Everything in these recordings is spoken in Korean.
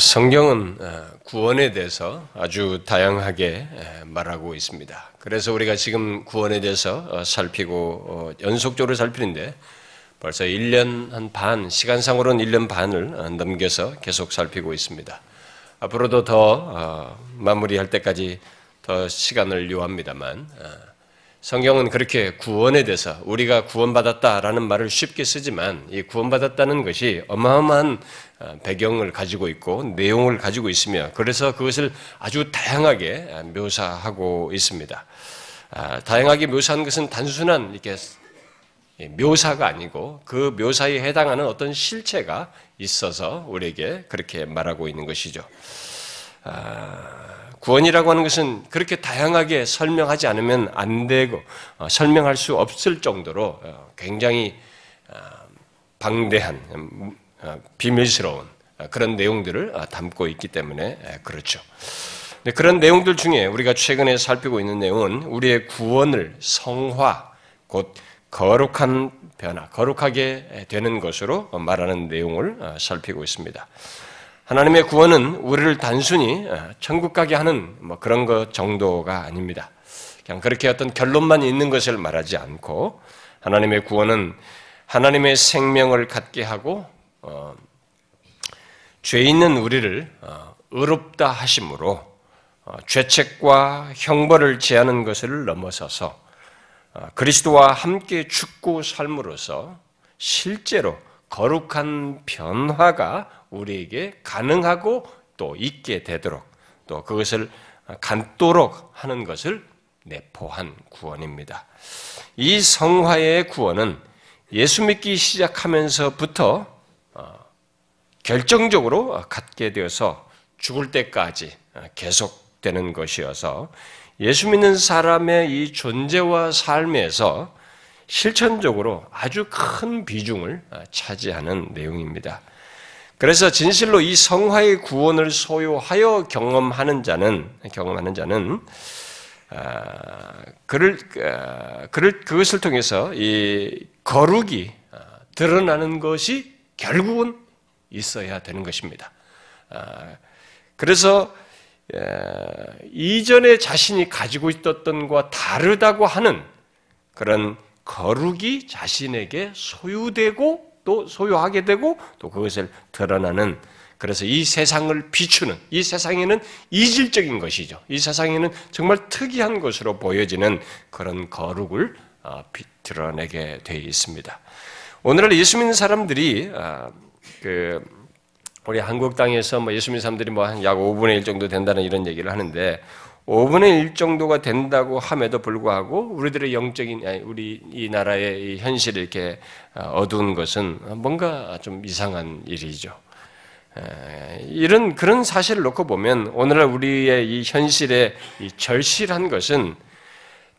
성경은 어, 구원에 대해서 아주 다양하게 말하고 있습니다. 그래서 우리가 지금 구원에 대해서 어, 살피고 어, 연속적으로 살피는데 벌써 1년 한 반, 시간상으로는 1년 반을 넘겨서 계속 살피고 있습니다. 앞으로도 더 마무리할 때까지 더 시간을 요합니다만 성경은 그렇게 구원에 대해서 우리가 구원받았다라는 말을 쉽게 쓰지만 이 구원받았다는 것이 어마어마한 어, 배경을 가지고 있고 내용을 가지고 있으며 그래서 그것을 아주 다양하게 묘사하고 있습니다. 아, 다양하게 묘사한 것은 단순한 이렇게 묘사가 아니고 그 묘사에 해당하는 어떤 실체가 있어서 우리에게 그렇게 말하고 있는 것이죠. 아, 구원이라고 하는 것은 그렇게 다양하게 설명하지 않으면 안 되고 어, 설명할 수 없을 정도로 어, 굉장히 어, 방대한 음, 비밀스러운 그런 내용들을 담고 있기 때문에 그렇죠. 그런 내용들 중에 우리가 최근에 살피고 있는 내용은 우리의 구원을 성화, 곧 거룩한 변화, 거룩하게 되는 것으로 말하는 내용을 살피고 있습니다. 하나님의 구원은 우리를 단순히 어, 천국 가게 하는 뭐 그런 것 정도가 아닙니다. 그냥 그렇게 어떤 결론만 있는 것을 말하지 않고 하나님의 구원은 하나님의 생명을 갖게 하고 어, 죄 있는 우리를 어, 의롭다 하심으로 어, 죄책과 형벌을 제하는 것을 넘어서서 어, 그리스도와 함께 죽고 삶으로써 실제로 거룩한 변화가 우리에게 가능하고 또 있게 되도록 또 그것을 갖도록 하는 것을 내포한 구원입니다. 이 성화의 구원은 예수 믿기 시작하면서부터 어, 결정적으로 갖게 되어서 죽을 때까지 계속되는 것이어서 예수 믿는 사람의 이 존재와 삶에서 실천적으로 아주 큰 비중을 차지하는 내용입니다. 그래서 진실로 이 성화의 구원을 소유하여 경험하는 자는 경험하는 자는 아, 그를 아, 그를 그것을 통해서 이 거룩이 아, 드러나는 것이 결국은 있어야 되는 것입니다. 그래서 이전에 자신이 가지고 있었던 것과 다르다고 하는 그런 거룩이 자신에게 소유되고 또 소유하게 되고 또 그것을 드러나는 그래서 이 세상을 비추는 이 세상에는 이질적인 것이죠. 이 세상에는 정말 특이한 것으로 보여지는 그런 거룩을 어, 드러내게 되어 있습니다. 오늘날 예수 믿는 사람들이 어, 그 우리 한국 땅에서 뭐 예수 믿는 사람들이 뭐약 5분의 1 정도 된다는 이런 얘기를 하는데 5분의 1 정도가 된다고 함에도 불구하고 우리들의 영적인 우리 이 나라의 이 현실이 이렇게 어, 어두운 것은 뭔가 좀 이상한 일이죠. 이런 그런 사실을 놓고 보면 오늘날 우리의 이 현실의 이 절실한 것은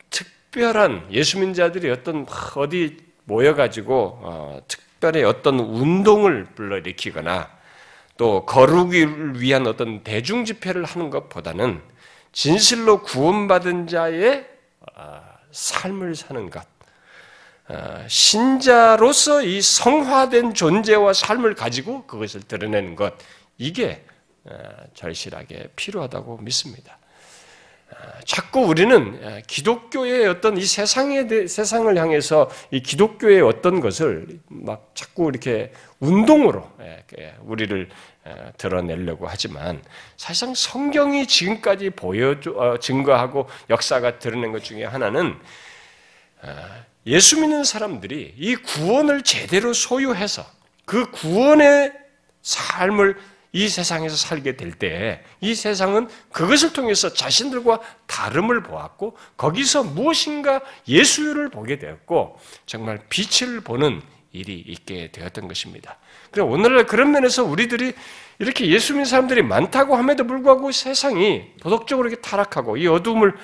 특별한 예수 민자들이 어떤 어디 모여가지고 어, 특별히 어떤 운동을 불러일으키거나 또 거룩을 위한 어떤 대중 집회를 하는 것보다는 진실로 구원받은 자의 아, 삶을 사는 것, 아, 신자로서 이 성화된 존재와 삶을 가지고 그것을 드러내는 것, 이게 아, 절실하게 필요하다고 믿습니다. 자꾸 우리는 기독교의 어떤 이 세상에 대, 세상을 향해서 이 기독교의 어떤 것을 막 자꾸 이렇게 운동으로 우리를 드러내려고 하지만 사실상 성경이 지금까지 보여 어, 증거하고 역사가 드러낸 것 중에 하나는 예수 믿는 사람들이 이 구원을 제대로 소유해서 그 구원의 삶을 이 세상에서 살게 될 때 이 세상은 그것을 통해서 자신들과 다름을 보았고 거기서 무엇인가 예수를 보게 되었고 정말 빛을 보는 일이 있게 되었던 것입니다. 그래 오늘날 그런 면에서 우리들이 이렇게 예수 믿는 사람들이 많다고 함에도 불구하고 세상이 도덕적으로 이렇게 타락하고 이 어둠을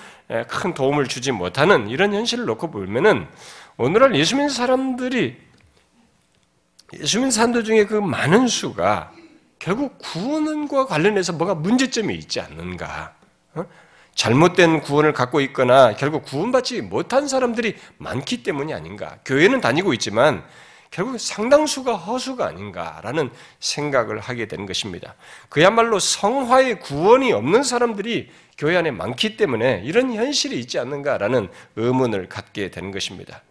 큰 도움을 주지 못하는 이런 현실을 놓고 보면은 오늘날 예수 믿는 사람들이 예수 믿는 사람들 중에 그 많은 수가 결국 구원과 관련해서 뭐가 문제점이 있지 않는가? 어? 잘못된 구원을 갖고 있거나 결국 구원받지 못한 사람들이 많기 때문이 아닌가? 교회는 다니고 있지만 결국 상당수가 허수가 아닌가라는 생각을 하게 되는 것입니다. 그야말로 성화의 구원이 없는 사람들이 교회 안에 많기 때문에 이런 현실이 있지 않는가라는 의문을 갖게 되는 것입니다.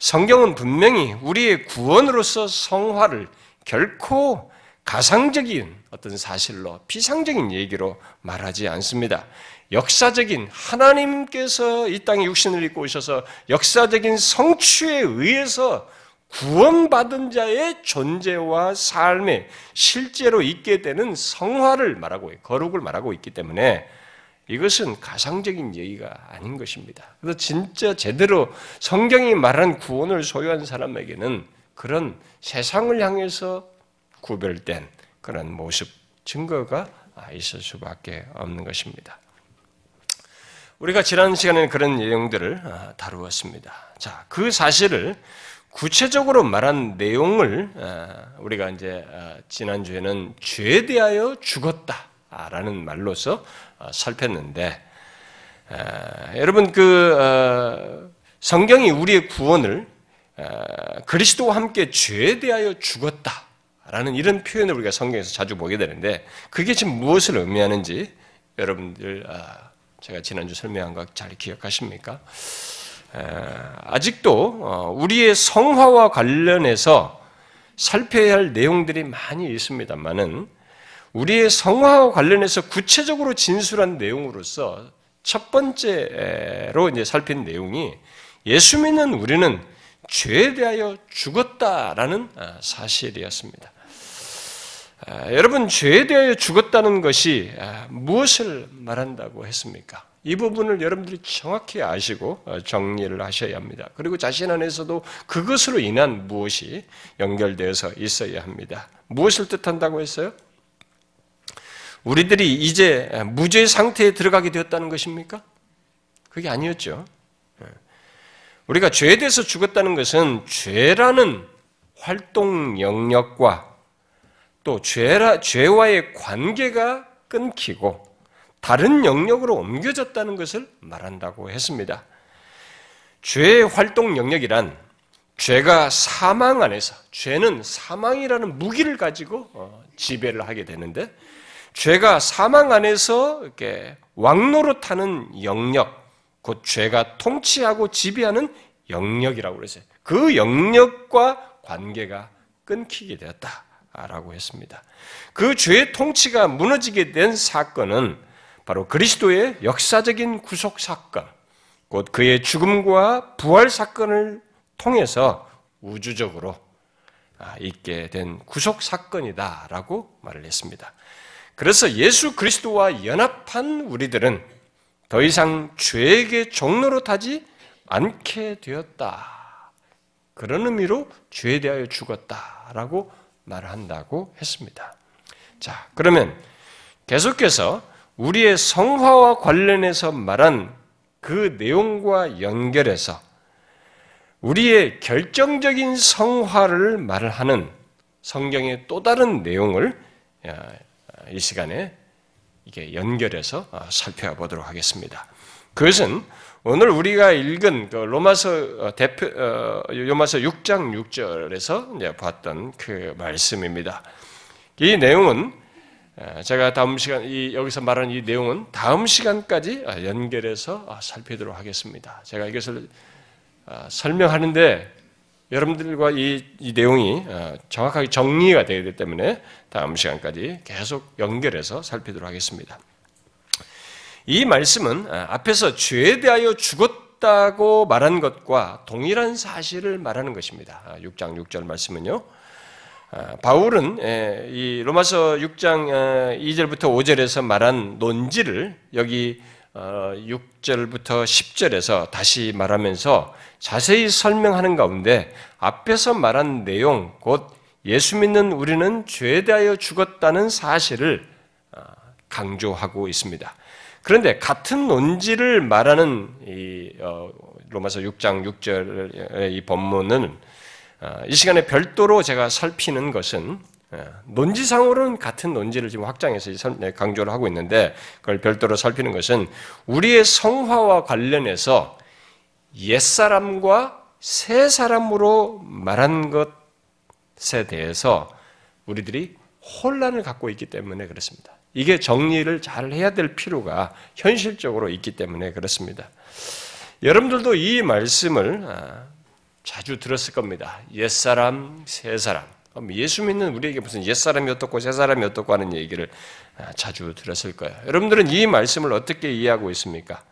성경은 분명히 우리의 구원으로서 성화를 결코 가상적인 어떤 사실로 비상적인 얘기로 말하지 않습니다. 역사적인 하나님께서 이 땅에 육신을 입고 오셔서 역사적인 성취에 의해서 구원받은 자의 존재와 삶에 실제로 있게 되는 성화를 말하고 거룩을 말하고 있기 때문에 이것은 가상적인 얘기가 아닌 것입니다. 그래서 진짜 제대로 성경이 말한 구원을 소유한 사람에게는 그런 세상을 향해서 구별된 그런 모습, 증거가 있을 수밖에 없는 것입니다. 우리가 지난 시간에 그런 내용들을 아, 다루었습니다. 자, 그 사실을 구체적으로 말한 내용을 아, 우리가 이제 아, 지난주에는 죄에 대하여 죽었다라는 말로서 살폈는데, 여러분 그 어, 성경이 우리의 구원을 그리스도와 함께 죄에 대하여 죽었다. 라는 이런 표현을 우리가 성경에서 자주 보게 되는데 그게 지금 무엇을 의미하는지 여러분들 아, 제가 지난주 설명한 거 잘 기억하십니까? 아직도 어, 우리의 성화와 관련해서 살펴야 할 내용들이 많이 있습니다만은 우리의 성화와 관련해서 구체적으로 진술한 내용으로서 첫 번째로 이제 살핀 내용이 예수 믿는 우리는 죄에 대하여 죽었다라는 아, 사실이었습니다. 아, 여러분 죄에 대하여 죽었다는 것이 아, 무엇을 말한다고 했습니까? 이 부분을 여러분들이 정확히 아시고 어, 정리를 하셔야 합니다. 그리고 자신 안에서도 그것으로 인한 무엇이 연결되어서 있어야 합니다. 무엇을 뜻한다고 했어요? 우리들이 이제 무죄 상태에 들어가게 되었다는 것입니까? 그게 아니었죠. 예. 우리가 죄에 대해서 죽었다는 것은 죄라는 활동 영역과 또 죄라, 죄와의 관계가 끊기고 다른 영역으로 옮겨졌다는 것을 말한다고 했습니다. 죄의 활동 영역이란 죄가 사망 안에서 죄는 사망이라는 무기를 가지고 어, 지배를 하게 되는데 죄가 사망 안에서 이렇게 왕노릇하는 영역, 곧 죄가 통치하고 지배하는 영역이라고 그랬어요. 그 영역과 관계가 끊기게 되었다. 라고 했습니다. 그 죄의 통치가 무너지게 된 사건은 바로 그리스도의 역사적인 구속 사건, 곧 그의 죽음과 부활 사건을 통해서 우주적으로 아, 있게 된 구속 사건이다라고 말을 했습니다. 그래서 예수 그리스도와 연합한 우리들은 더 이상 죄에게 종로로 타지 않게 되었다. 그런 의미로 죄에 대하여 죽었다라고 말한다고 했습니다. 자, 그러면 계속해서 우리의 성화와 관련해서 말한 그 내용과 연결해서 우리의 결정적인 성화를 말하는 성경의 또 다른 내용을 이 시간에 이게 연결해서 어, 살펴보도록 하겠습니다. 그것은 오늘 우리가 읽은 그 로마서 어, 대표 어, 로마서 6장 6절에서 이제 봤던 그 말씀입니다. 이 내용은 어, 제가 다음 시간 이 여기서 말하는 이 내용은 다음 시간까지 연결해서 살피도록 하겠습니다. 제가 이것을 설명하는데 여러분들과 이, 이 내용이 정확하게 정리가 되기 때문에 다음 시간까지 계속 연결해서 살피도록 하겠습니다. 이 말씀은 아, 앞에서 죄에 대하여 죽었다고 말한 것과 동일한 사실을 말하는 것입니다. 6장 아, 6절 말씀은요. 아, 바울은 이 로마서 6장 2절부터 5절에서 말한 논지를 여기 6절부터 어, 10절에서 다시 말하면서 자세히 설명하는 가운데 앞에서 말한 내용, 곧 예수 믿는 우리는 죄에 대하여 죽었다는 사실을 강조하고 있습니다. 그런데 같은 논지를 말하는 이 어, 로마서 6장 6절의 이 본문은 어, 이 시간에 별도로 제가 살피는 것은 어, 논지상으로는 같은 논지를 지금 확장해서 네, 강조를 하고 있는데 그걸 별도로 살피는 것은 우리의 성화와 관련해서 옛사람과 새 사람으로 말한 것 것에 대해서 우리들이 혼란을 갖고 있기 때문에 그렇습니다. 이게 정리를 잘 해야 될 필요가 현실적으로 있기 때문에 그렇습니다. 여러분들도 이 말씀을 아, 자주 들었을 겁니다. 옛사람, 새사람. 예수 믿는 우리에게 무슨 옛사람이 어떻고 새사람이 어떻고 하는 얘기를 아, 자주 들었을 거예요. 여러분들은 이 말씀을 어떻게 이해하고 있습니까?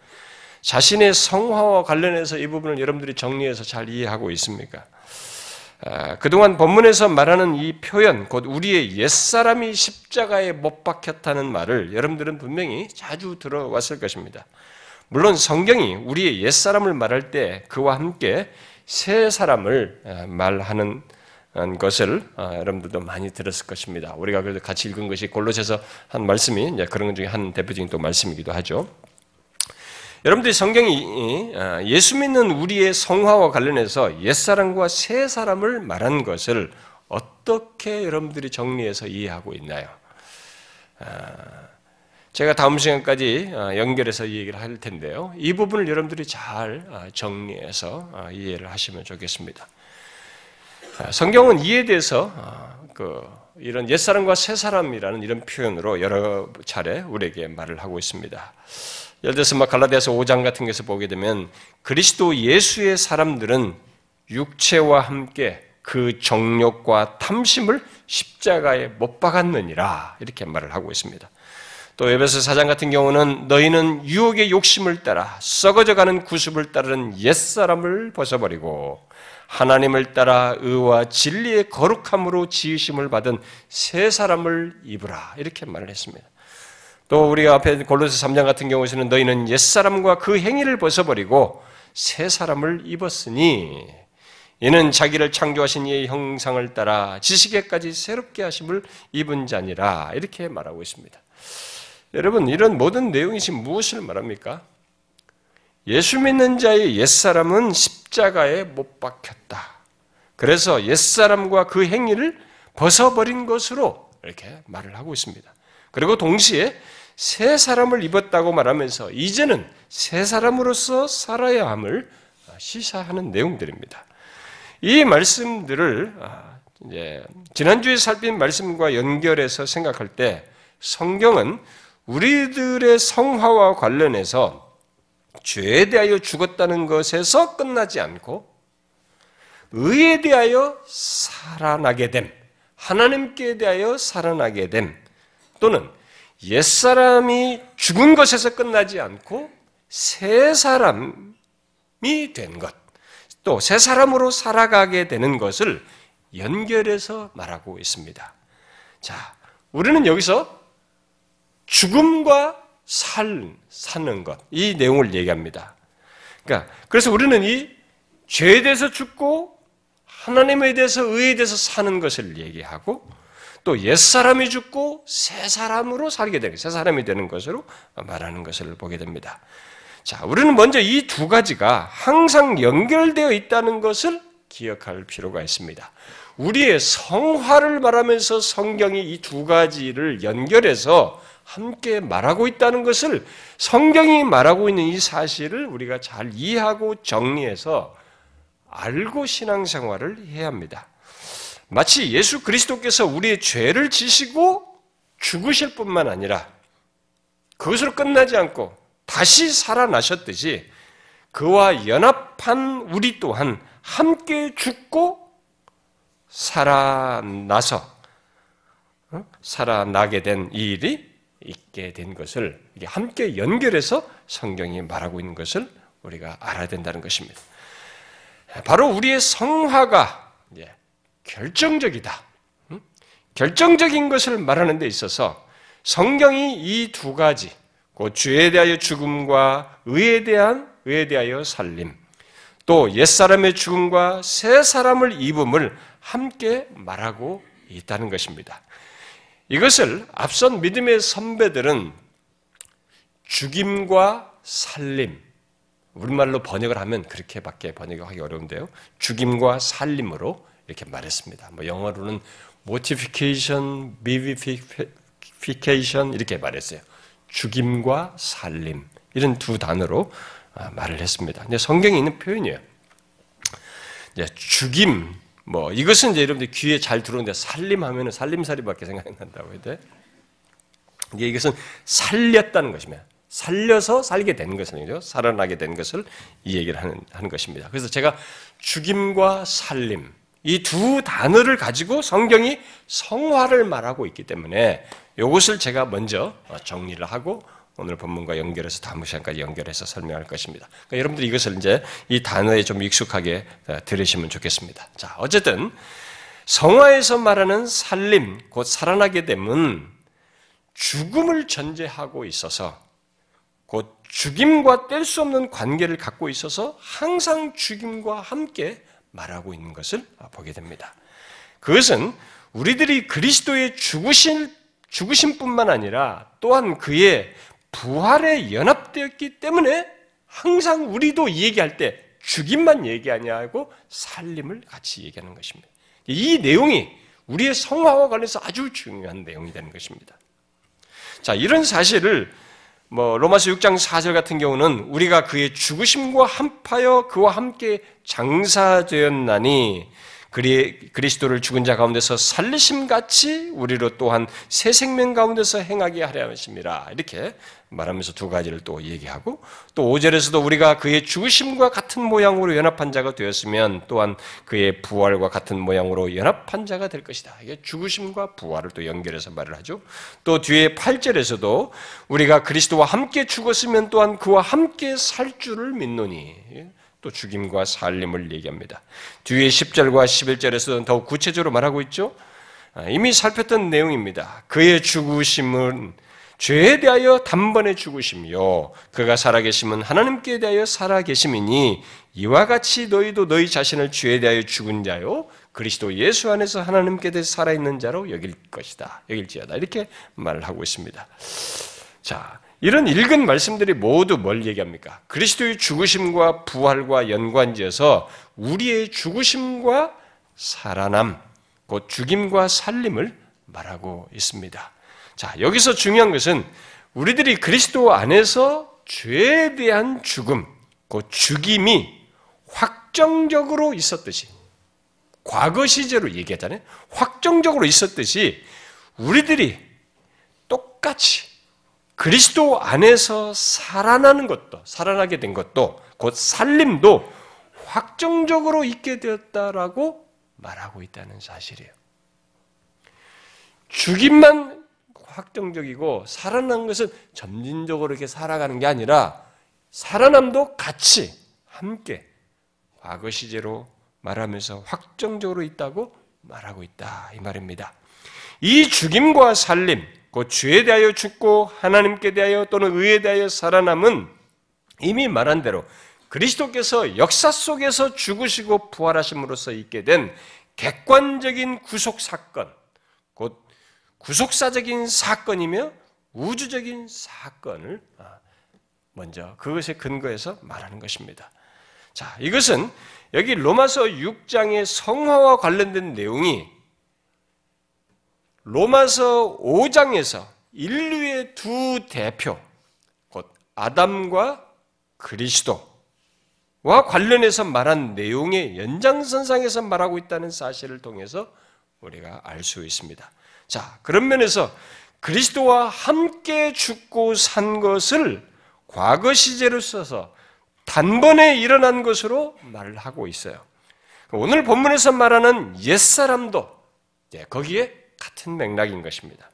자신의 성화와 관련해서 이 부분을 여러분들이 정리해서 잘 이해하고 있습니까? 아, 그동안 본문에서 말하는 이 표현, 곧 우리의 옛사람이 십자가에 못 박혔다는 말을 여러분들은 분명히 자주 들어왔을 것입니다. 물론 성경이 우리의 옛사람을 말할 때 그와 함께 새 사람을 아, 말하는 것을 아, 여러분들도 많이 들었을 것입니다. 우리가 그래도 같이 읽은 것이 골로새서 한 말씀이 그런 것 중에 한 대표적인 또 말씀이기도 하죠. 여러분들이 성경이 아, 예수 믿는 우리의 성화와 관련해서 옛사람과 새 사람을 말한 것을 어떻게 여러분들이 정리해서 이해하고 있나요? 아, 제가 다음 시간까지 아, 연결해서 얘기를 할 텐데요. 이 부분을 여러분들이 잘 정리해서 이해를 하시면 좋겠습니다. 성경은 이에 대해서 그 이런 옛사람과 새사람이라는 이런 표현으로 여러 차례 우리에게 말을 하고 있습니다. 예를 들어서 막 갈라디아서 5장 같은 것에서 보게 되면 그리스도 예수의 사람들은 육체와 함께 그 정욕과 탐심을 십자가에 못 박았느니라 이렇게 말을 하고 있습니다. 또 에베소 사장 같은 경우는 너희는 유혹의 욕심을 따라 썩어져가는 구습을 따르는 옛사람을 벗어버리고 하나님을 따라 의와 진리의 거룩함으로 지으심을 받은 새 사람을 입으라 이렇게 말을 했습니다. 또 우리가 앞에 골로새 3장 같은 경우에는 너희는 옛사람과 그 행위를 벗어버리고 새 사람을 입었으니 이는 자기를 창조하신 이의 형상을 따라 지식에까지 새롭게 하심을 입은 자니라 이렇게 말하고 있습니다. 여러분 이런 모든 내용이 지금 무엇을 말합니까? 예수 믿는 자의 옛사람은 십자가에 못 박혔다. 그래서 옛사람과 그 행위를 벗어버린 것으로 이렇게 말을 하고 있습니다. 그리고 동시에 새 사람을 입었다고 말하면서 이제는 새 사람으로서 살아야 함을 시사하는 내용들입니다. 이 말씀들을 아, 이제 지난주에 살핀 말씀과 연결해서 생각할 때 성경은 우리들의 성화와 관련해서 죄에 대하여 죽었다는 것에서 끝나지 않고 의에 대하여 살아나게 됨, 하나님께 대하여 살아나게 됨, 또는 옛사람이 죽은 것에서 끝나지 않고 새 사람이 된 것, 또 새 사람으로 살아가게 되는 것을 연결해서 말하고 있습니다. 자, 우리는 여기서 죽음과 살, 사는 것, 이 내용을 얘기합니다. 그러니까, 그래서 우리는 이 죄에 대해서 죽고 하나님에 대해서 의에 대해서 사는 것을 얘기하고 또 옛사람이 죽고 새 사람으로 살게 되는, 새 사람이 되는 것으로 말하는 것을 보게 됩니다. 자, 우리는 먼저 이 두 가지가 항상 연결되어 있다는 것을 기억할 필요가 있습니다. 우리의 성화를 말하면서 성경이 이 두 가지를 연결해서 함께 말하고 있다는 것을 성경이 말하고 있는 이 사실을 우리가 잘 이해하고 정리해서 알고 신앙생활을 해야 합니다. 마치 예수 그리스도께서 우리의 죄를 지시고 죽으실 뿐만 아니라 그것으로 끝나지 않고 다시 살아나셨듯이 그와 연합한 우리 또한 함께 죽고 살아나서 어? 살아나게 된이 일이 있게 된 것을 함께 연결해서 성경이 말하고 있는 것을 우리가 알아야 된다는 것입니다. 바로 우리의 성화가 결정적이다. 결정적인 것을 말하는 데 있어서 성경이 이 두 가지, 그 죄에 대하여 죽음과 의에 대한 의에 대하여 살림, 또 옛사람의 죽음과 새 사람을 입음을 함께 말하고 있다는 것입니다. 이것을 앞선 믿음의 선배들은 죽임과 살림, 우리말로 번역을 하면 그렇게밖에 번역하기 어려운데요. 죽임과 살림으로 이렇게 말했습니다. 뭐 영어로는 mortification, vivification 이렇게 말했어요. 죽임과 살림 이런 두 단어로 아, 말을 했습니다. 근데 성경에 있는 표현이에요. 죽임 뭐 이것은 이제 여러분들 귀에 잘 들어오는데 살림하면은 살림살이밖에 생각이 난다고 해야 돼. 이게 이것은 살렸다는 것이며 살려서 살게 된 것은요. 살아나게 된 것을 이 얘기를 하는, 하는 것입니다. 그래서 제가 죽임과 살림, 이 두 단어를 가지고 성경이 성화를 말하고 있기 때문에 이것을 제가 먼저 정리를 하고 오늘 본문과 연결해서 다음 시간까지 연결해서 설명할 것입니다. 그러니까 여러분들이 이것을 이제 이 단어에 좀 익숙하게 들으시면 좋겠습니다. 자, 어쨌든 성화에서 말하는 살림, 곧 살아나게 됨은 죽음을 전제하고 있어서 곧 죽임과 뗄 수 없는 관계를 갖고 있어서 항상 죽임과 함께 말하고 있는 것을 보게 됩니다. 그것은 우리들이 그리스도의 죽으신 죽으심뿐만 아니라 또한 그의 부활에 연합되었기 때문에 항상 우리도 얘기할 때 죽임만 얘기하냐 하고 살림을 같이 얘기하는 것입니다. 이 내용이 우리의 성화와 관련해서 아주 중요한 내용이 되는 것입니다. 자, 이런 사실을 뭐 로마서 6장 4절 같은 경우는 우리가 그의 죽으심과 함파여 그와 함께 장사되었나니 그리, 그리스도를 죽은 자 가운데서 살리심 같이 우리로 또한 새 생명 가운데서 행하게 하려 하십니다. 이렇게 말하면서 두 가지를 또 얘기하고 또 5절에서도 우리가 그의 죽으심과 같은 모양으로 연합한 자가 되었으면 또한 그의 부활과 같은 모양으로 연합한 자가 될 것이다. 이게 죽으심과 부활을 또 연결해서 말을 하죠. 또 뒤에 8절에서도 우리가 그리스도와 함께 죽었으면 또한 그와 함께 살 줄을 믿노니 또 죽임과 살림을 얘기합니다. 뒤에 10절과 11절에서는 더욱 구체적으로 말하고 있죠. 아, 이미 살폈던 내용입니다. 그의 죽으심은 죄에 대하여 단번에 죽으심이요 그가 살아계심은 하나님께 대하여 살아계심이니 이와 같이 너희도 너희 자신을 죄에 대하여 죽은 자요 그리스도 예수 안에서 하나님께 대해 살아있는 자로 여길 것이다 여길지어다 이렇게 말을 하고 있습니다. 자 이런 읽은 말씀들이 모두 뭘 얘기합니까? 그리스도의 죽으심과 부활과 연관지어서 우리의 죽으심과 살아남, 곧 죽임과 살림을 말하고 있습니다. 자, 여기서 중요한 것은 우리들이 그리스도 안에서 죄에 대한 죽음, 곧 죽임이 확정적으로 있었듯이, 과거 시제로 얘기하잖아요. 확정적으로 있었듯이 우리들이 똑같이 그리스도 안에서 살아나는 것도, 살아나게 된 것도, 곧 살림도 확정적으로 있게 되었다라고 말하고 있다는 사실이에요. 죽임만 확정적이고 살아난 것은 점진적으로 이렇게 살아가는 게 아니라 살아남도 같이 함께 과거 시제로 말하면서 확정적으로 있다고 말하고 있다 이 말입니다. 이 죽임과 살림, 곧 죄에 대하여 죽고 하나님께 대하여 또는 의에 대하여 살아남은 이미 말한 대로 그리스도께서 역사 속에서 죽으시고 부활하심으로써 있게 된 객관적인 구속 사건, 곧 구속사적인 사건이며 우주적인 사건을 아, 먼저 그것에 근거해서 말하는 것입니다. 자, 이것은 여기 로마서 6장의 성화와 관련된 내용이 로마서 5장에서 인류의 두 대표, 곧 아담과 그리스도와 관련해서 말한 내용의 연장선상에서 말하고 있다는 사실을 통해서 우리가 알 수 있습니다. 자, 그런 면에서 그리스도와 함께 죽고 산 것을 과거 시제로 써서 단번에 일어난 것으로 말을 하고 있어요. 오늘 본문에서 말하는 옛사람도 거기에 같은 맥락인 것입니다.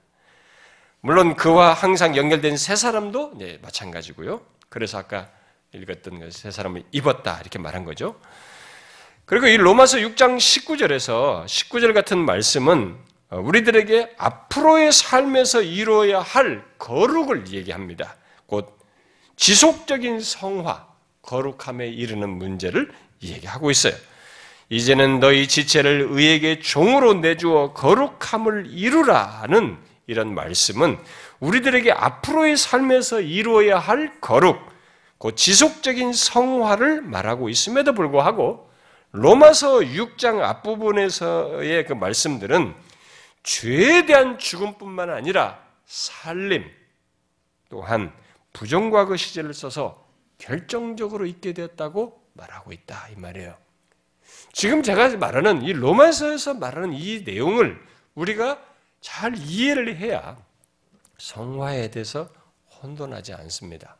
물론 그와 항상 연결된 세 사람도 네, 마찬가지고요. 그래서 아까 읽었던 그세 사람을 입었다 이렇게 말한 거죠. 그리고 이 로마서 6장 19절에서 19절 같은 말씀은 우리들에게 앞으로의 삶에서 이루어야 할 거룩을 얘기합니다. 곧 지속적인 성화, 거룩함에 이르는 문제를 얘기하고 있어요. 이제는 너희 지체를 의에게 종으로 내주어 거룩함을 이루라는 이런 말씀은 우리들에게 앞으로의 삶에서 이루어야 할 거룩, 그 지속적인 성화를 말하고 있음에도 불구하고 로마서 6장 앞부분에서의 그 말씀들은 죄에 대한 죽음뿐만 아니라 살림 또한 부정과거 시제를 써서 결정적으로 있게 되었다고 말하고 있다 이 말이에요. 지금 제가 말하는 이 로마서에서 말하는 이 내용을 우리가 잘 이해를 해야 성화에 대해서 혼돈하지 않습니다.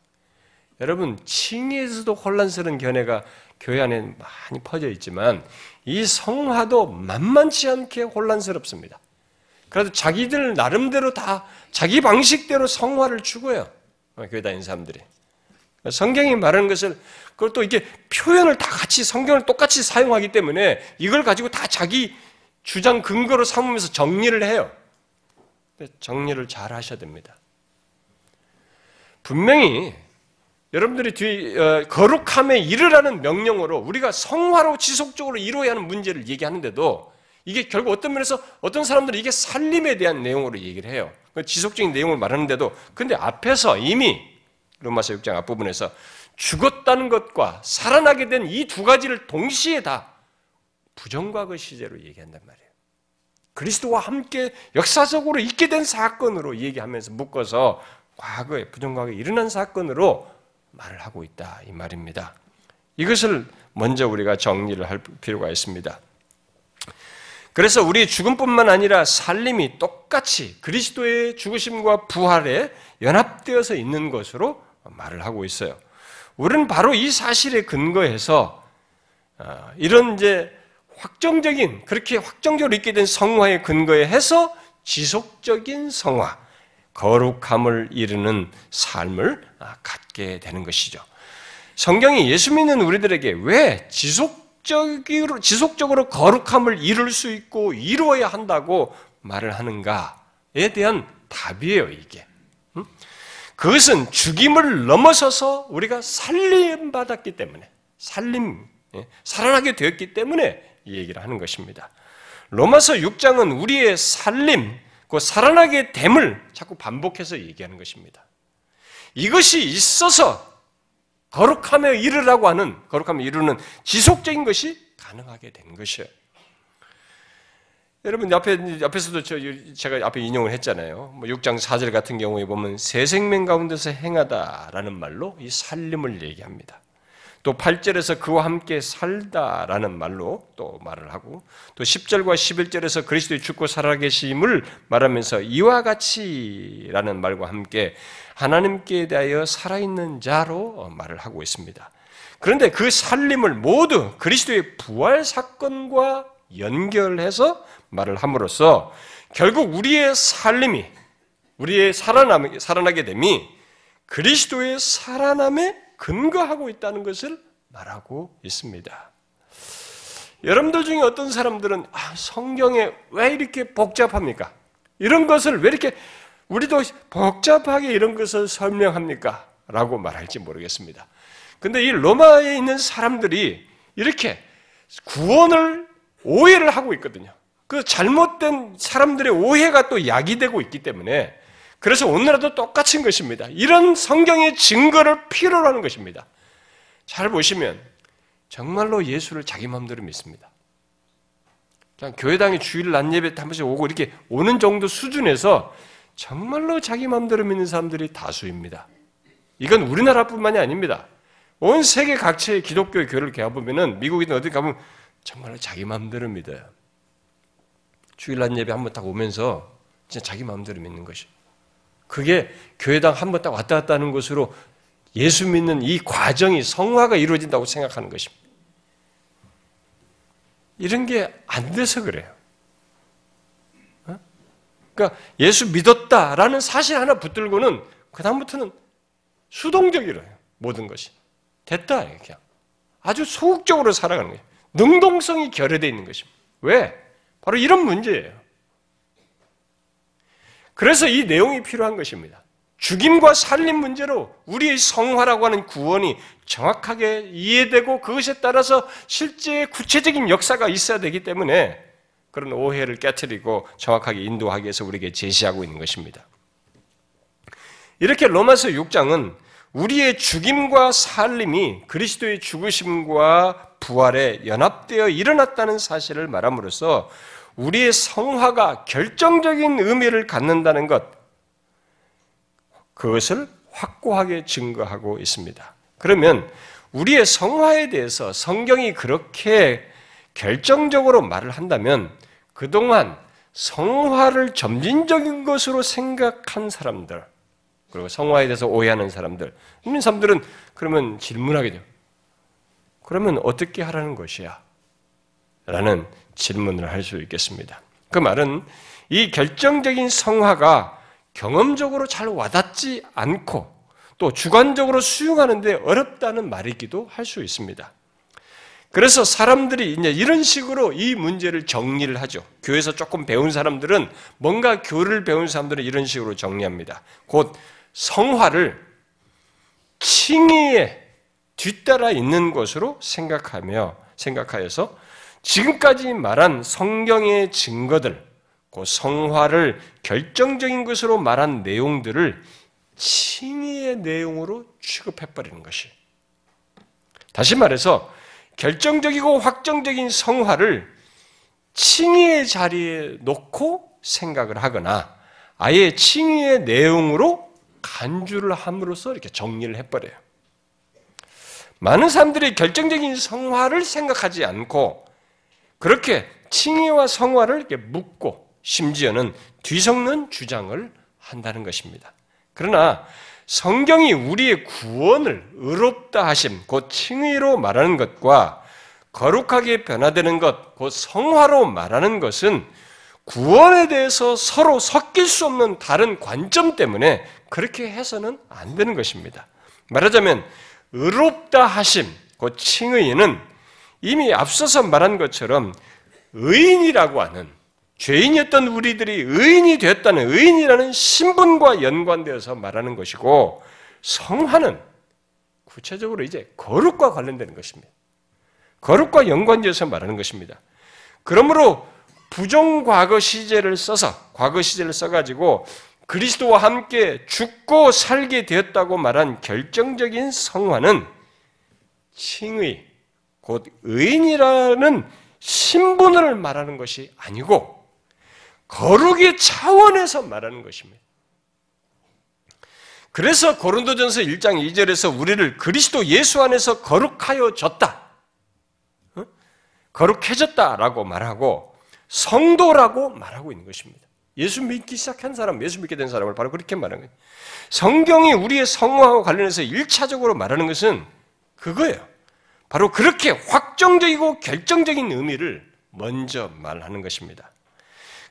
여러분, 칭의에서도 혼란스러운 견해가 교회 안에 많이 퍼져 있지만 이 성화도 만만치 않게 혼란스럽습니다. 그래도 자기들 나름대로 다 자기 방식대로 성화를 추구해요. 교회 다니는 사람들이. 성경이 말하는 것을 그걸 또 이게 표현을 다 같이 성경을 똑같이 사용하기 때문에 이걸 가지고 다 자기 주장 근거로 삼으면서 정리를 해요. 정리를 잘 하셔야 됩니다. 분명히 여러분들이 뒤 어, 거룩함에 이르라는 명령으로 우리가 성화로 지속적으로 이루어야 하는 문제를 얘기하는데도 이게 결국 어떤 면에서 어떤 사람들은 이게 살림에 대한 내용으로 얘기를 해요. 그 지속적인 내용을 말하는데도 근데 앞에서 이미 로마서 6장 앞부분에서 죽었다는 것과 살아나게 된 이 두 가지를 동시에 다 부정과거 시제로 얘기한단 말이에요. 그리스도와 함께 역사적으로 있게 된 사건으로 얘기하면서 묶어서 과거에 부정과거에 일어난 사건으로 말을 하고 있다 이 말입니다. 이것을 먼저 우리가 정리를 할 필요가 있습니다. 그래서 우리 죽음뿐만 아니라 살림이 똑같이 그리스도의 죽으심과 부활에 연합되어서 있는 것으로 말을 하고 있어요. 우리는 바로 이 사실에 근거해서 어, 이런 이제 확정적인 그렇게 확정적으로 있게 된 성화에 근거해 해서 지속적인 성화, 거룩함을 이루는 삶을 아, 갖게 되는 것이죠. 성경이 예수 믿는 우리들에게 왜 지속 지속적으로, 지속적으로 거룩함을 이룰 수 있고 이루어야 한다고 말을 하는가에 대한 답이에요, 이게. 그것은 죽임을 넘어서서 우리가 살림 받았기 때문에, 살림, 예, 살아나게 되었기 때문에 이 얘기를 하는 것입니다. 로마서 6장은 우리의 살림, 그 살아나게 됨을 자꾸 반복해서 얘기하는 것입니다. 이것이 있어서 거룩함에 이르라고 하는 거룩함에 이르는 지속적인 것이 가능하게 된 것이에요. 여러분 옆에 옆에서도 저, 제가 앞에 인용을 했잖아요. 뭐 6장 4절 같은 경우에 보면 새 생명 가운데서 행하다라는 말로 이 살림을 얘기합니다. 또 8절에서 그와 함께 살다라는 말로 또 말을 하고 또 10절과 11절에서 그리스도의 죽고 살아계심을 말하면서 이와 같이라는 말과 함께 하나님께 대하여 살아있는 자로 말을 하고 있습니다. 그런데 그 살림을 모두 그리스도의 부활 사건과 연결해서 말을 함으로써 결국 우리의 살림이 우리의 살아남, 살아나게 됨이 그리스도의 살아남에 근거하고 있다는 것을 말하고 있습니다. 여러분들 중에 어떤 사람들은 아, 성경에 왜 이렇게 복잡합니까? 이런 것을 왜 이렇게 우리도 복잡하게 이런 것을 설명합니까? 라고 말할지 모르겠습니다. 근데 이 로마에 있는 사람들이 이렇게 구원을 오해를 하고 있거든요. 그 잘못된 사람들의 오해가 또 야기되고 있기 때문에 그래서 오늘날도 똑같은 것입니다. 이런 성경의 증거를 필요로 하는 것입니다. 잘 보시면 정말로 예수를 자기 마음대로 믿습니다. 그냥 교회당에 주일 낮 예배 한 번씩 오고 이렇게 오는 정도 수준에서 정말로 자기 마음대로 믿는 사람들이 다수입니다. 이건 우리나라뿐만이 아닙니다. 온 세계 각처의 기독교 교회를 가보면은 미국이든 어디 가보면 정말로 자기 마음대로 믿어요. 주일날 예배 한 번 딱 오면서 진짜 자기 마음대로 믿는 것이. 그게 교회당 한 번 딱 왔다 갔다 하는 것으로 예수 믿는 이 과정이 성화가 이루어진다고 생각하는 것입니다. 이런 게 안 돼서 그래요. 그러니까 예수 믿었다라는 사실 하나 붙들고는 그다음부터는 수동적이로 해요. 모든 것이. 됐다. 그냥. 아주 소극적으로 살아가는 거예요. 능동성이 결여되어 있는 것입니다. 왜? 바로 이런 문제예요. 그래서 이 내용이 필요한 것입니다. 죽임과 살림 문제로 우리의 성화라고 하는 구원이 정확하게 이해되고 그것에 따라서 실제 구체적인 역사가 있어야 되기 때문에 그런 오해를 깨뜨리고 정확하게 인도하기 위해서 우리에게 제시하고 있는 것입니다. 이렇게 로마서 6장은 우리의 죽임과 살림이 그리스도의 죽으심과 부활에 연합되어 일어났다는 사실을 말함으로써 우리의 성화가 결정적인 의미를 갖는다는 것, 그것을 확고하게 증거하고 있습니다. 그러면 우리의 성화에 대해서 성경이 그렇게 결정적으로 말을 한다면 그동안 성화를 점진적인 것으로 생각한 사람들, 그리고 성화에 대해서 오해하는 사람들, 이런 사람들은 그러면 질문하게 돼요. 그러면 어떻게 하라는 것이야? 라는 질문을 할 수 있겠습니다. 그 말은 이 결정적인 성화가 경험적으로 잘 와닿지 않고 또 주관적으로 수용하는데 어렵다는 말이기도 할 수 있습니다. 그래서 사람들이 이제 이런 식으로 이 문제를 정리를 하죠. 교회에서 조금 배운 사람들은 뭔가 교를 배운 사람들은 이런 식으로 정리합니다. 곧 성화를 칭의에 뒤따라 있는 것으로 생각하며 생각하여서 지금까지 말한 성경의 증거들, 그 성화를 결정적인 것으로 말한 내용들을 칭의의 내용으로 취급해버리는 것이. 다시 말해서 결정적이고 확정적인 성화를 칭의의 자리에 놓고 생각을 하거나 아예 칭의의 내용으로 간주를 함으로써 이렇게 정리를 해버려요. 많은 사람들이 결정적인 성화를 생각하지 않고 그렇게 칭의와 성화를 이렇게 묶고 심지어는 뒤섞는 주장을 한다는 것입니다. 그러나 성경이 우리의 구원을 의롭다 하심, 곧 칭의로 말하는 것과 거룩하게 변화되는 것, 곧 성화로 말하는 것은 구원에 대해서 서로 섞일 수 없는 다른 관점 때문에 그렇게 해서는 안 되는 것입니다. 말하자면 의롭다 하심, 곧 칭의는 이미 앞서서 말한 것처럼 의인이라고 하는 죄인이었던 우리들이 의인이 되었다는 의인이라는 신분과 연관되어서 말하는 것이고 성화는 구체적으로 이제 거룩과 관련되는 것입니다. 거룩과 연관되어서 말하는 것입니다. 그러므로 부정 과거 시제를 써서 과거 시제를 써가지고 그리스도와 함께 죽고 살게 되었다고 말한 결정적인 성화는 칭의 곧 의인이라는 신분을 말하는 것이 아니고 거룩의 차원에서 말하는 것입니다. 그래서 고린도전서 1장 2절에서 우리를 그리스도 예수 안에서 거룩하여 졌다. 어? 거룩해졌다라고 말하고 성도라고 말하고 있는 것입니다. 예수 믿기 시작한 사람, 예수 믿게 된 사람을 바로 그렇게 말하는 거예요. 성경이 우리의 성화와 관련해서 1차적으로 말하는 것은 그거예요. 바로 그렇게 확정적이고 결정적인 의미를 먼저 말하는 것입니다.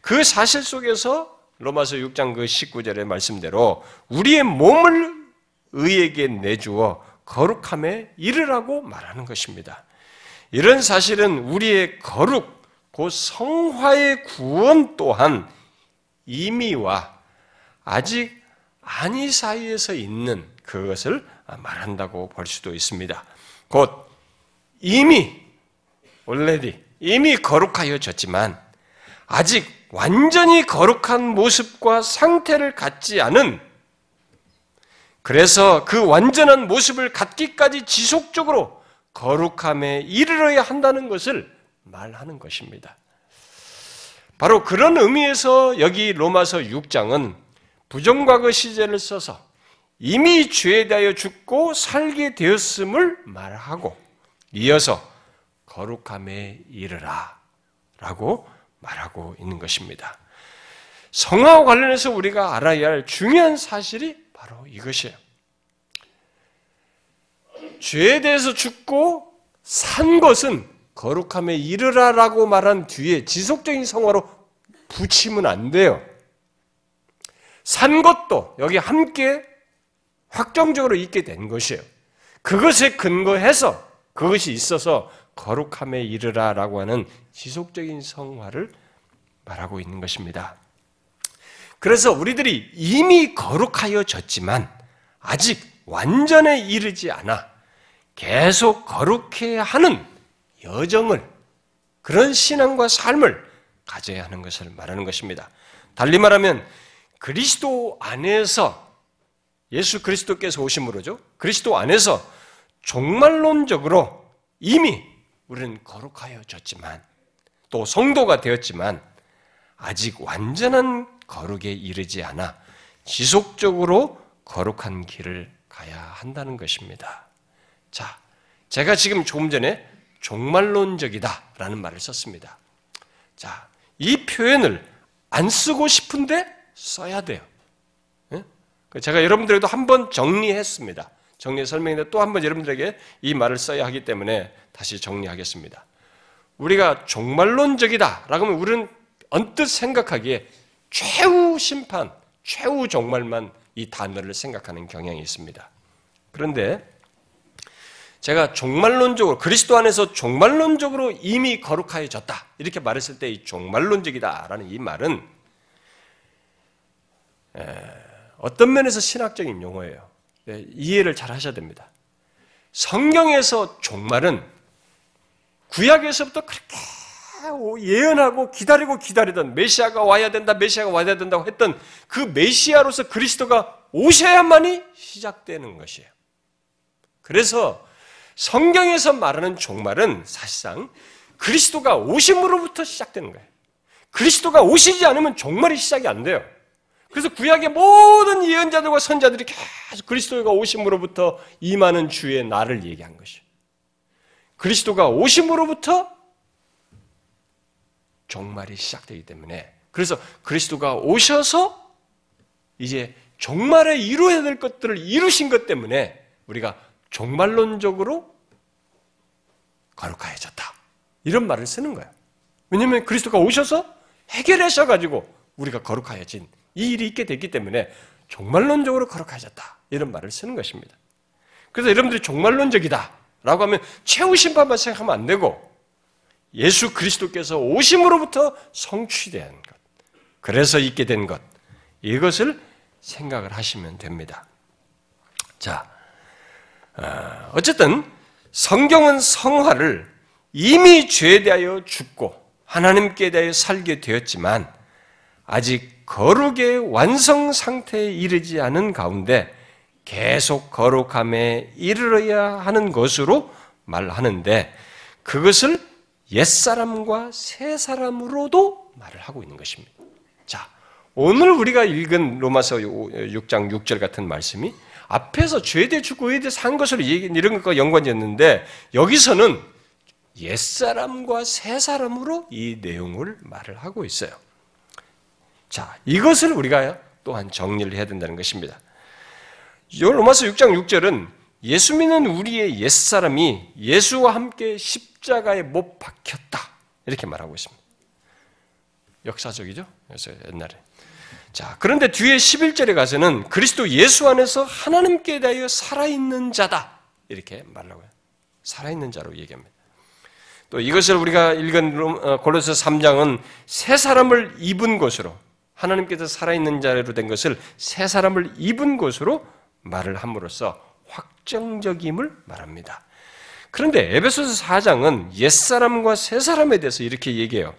그 사실 속에서 로마서 6장 그 19절의 말씀대로 우리의 몸을 의에게 내주어 거룩함에 이르라고 말하는 것입니다. 이런 사실은 우리의 거룩, 그 성화의 구원 또한 이미와 아직 아니 사이에서 있는 그것을 말한다고 볼 수도 있습니다. 곧 이미 already 이미 거룩하여졌지만 아직 완전히 거룩한 모습과 상태를 갖지 않은 그래서 그 완전한 모습을 갖기까지 지속적으로 거룩함에 이르러야 한다는 것을 말하는 것입니다. 바로 그런 의미에서 여기 로마서 6장은 부정과거 시제를 써서 이미 죄에 대하여 죽고 살게 되었음을 말하고 이어서 거룩함에 이르라 라고 말하고 있는 것입니다. 성화와 관련해서 우리가 알아야 할 중요한 사실이 바로 이것이에요. 죄에 대해서 죽고 산 것은 거룩함에 이르라라고 말한 뒤에 지속적인 성화로 붙이면 안 돼요. 산 것도 여기 함께 확정적으로 있게 된 것이에요. 그것에 근거해서 그것이 있어서 거룩함에 이르라라고 하는 지속적인 성화를 말하고 있는 것입니다. 그래서 우리들이 이미 거룩하여졌지만 아직 완전에 이르지 않아 계속 거룩해야 하는 여정을 그런 신앙과 삶을 가져야 하는 것을 말하는 것입니다. 달리 말하면 그리스도 안에서 예수 그리스도께서 오심으로죠. 그리스도 안에서 종말론적으로 이미 우리는 거룩하여졌지만 또 성도가 되었지만 아직 완전한 거룩에 이르지 않아 지속적으로 거룩한 길을 가야 한다는 것입니다. 자, 제가 지금 조금 전에 종말론적이다라는 말을 썼습니다. 자, 이 표현을 안 쓰고 싶은데 써야 돼요. 예? 제가 여러분들에게도 한번 정리했습니다. 정리 설명인데 또 한 번 여러분들에게 이 말을 써야 하기 때문에 다시 정리하겠습니다. 우리가 종말론적이다 라고 하면 우리는 언뜻 생각하기에 최후 심판, 최후 종말만 이 단어를 생각하는 경향이 있습니다. 그런데 제가 종말론적으로 그리스도 안에서 종말론적으로 이미 거룩하여졌다 이렇게 말했을 때 이 종말론적이다라는 이 말은 어떤 면에서 신학적인 용어예요. 네, 이해를 잘 하셔야 됩니다. 성경에서 종말은 구약에서부터 그렇게 예언하고 기다리고 기다리던 메시아가 와야 된다, 메시아가 와야 된다고 했던 그 메시아로서 그리스도가 오셔야만이 시작되는 것이에요. 그래서 성경에서 말하는 종말은 사실상 그리스도가 오심으로부터 시작되는 거예요. 그리스도가 오시지 않으면 종말이 시작이 안 돼요. 그래서 구약의 모든 예언자들과 선자들이 계속 그리스도가 오심으로부터 임하는 주의 나를 얘기한 것이에요. 그리스도가 오심으로부터 종말이 시작되기 때문에 그래서 그리스도가 오셔서 이제 종말에 이루어야 될 것들을 이루신 것 때문에 우리가 종말론적으로 거룩하여졌다. 이런 말을 쓰는 거예요. 왜냐하면 그리스도가 오셔서 해결하셔가지고 우리가 거룩하여진 이 일이 있게 됐기 때문에 종말론적으로 거룩하여졌다. 이런 말을 쓰는 것입니다. 그래서 여러분들이 종말론적이다. 라고 하면 최후 심판만 생각하면 안 되고 예수 그리스도께서 오심으로부터 성취된 것. 그래서 있게 된 것. 이것을 생각을 하시면 됩니다. 자, 어, 어쨌든 성경은 성화를 이미 죄에 대하여 죽고 하나님께 대하여 살게 되었지만 아직 거룩의 완성 상태에 이르지 않은 가운데 계속 거룩함에 이르러야 하는 것으로 말하는데 그것을 옛사람과 새사람으로도 말을 하고 있는 것입니다. 자, 오늘 우리가 읽은 로마서 6장 6절 같은 말씀이 앞에서 죄에 대해 죽고 의에 대해 산 것으로 이런 것과 연관이었는데 여기서는 옛사람과 새사람으로 이 내용을 말을 하고 있어요. 자, 이것을 우리가 또한 정리를 해야 된다는 것입니다. 로마서 6장 6절은 예수 믿는 우리의 옛사람이 예수와 함께 십자가에 못 박혔다. 이렇게 말하고 있습니다. 역사적이죠? 그래서 옛날에. 자, 그런데 뒤에 11절에 가서는 그리스도 예수 안에서 하나님께 대하여 살아있는 자다. 이렇게 말하고요. 살아있는 자로 얘기합니다. 또 이것을 우리가 읽은 어, 골로새 3장은 새 사람을 입은 것으로 하나님께서 살아있는 자로 된 것을 새 사람을 입은 것으로 말을 함으로써 확정적임을 말합니다. 그런데 에베소서 4장은 옛사람과 새사람에 대해서 이렇게 얘기해요.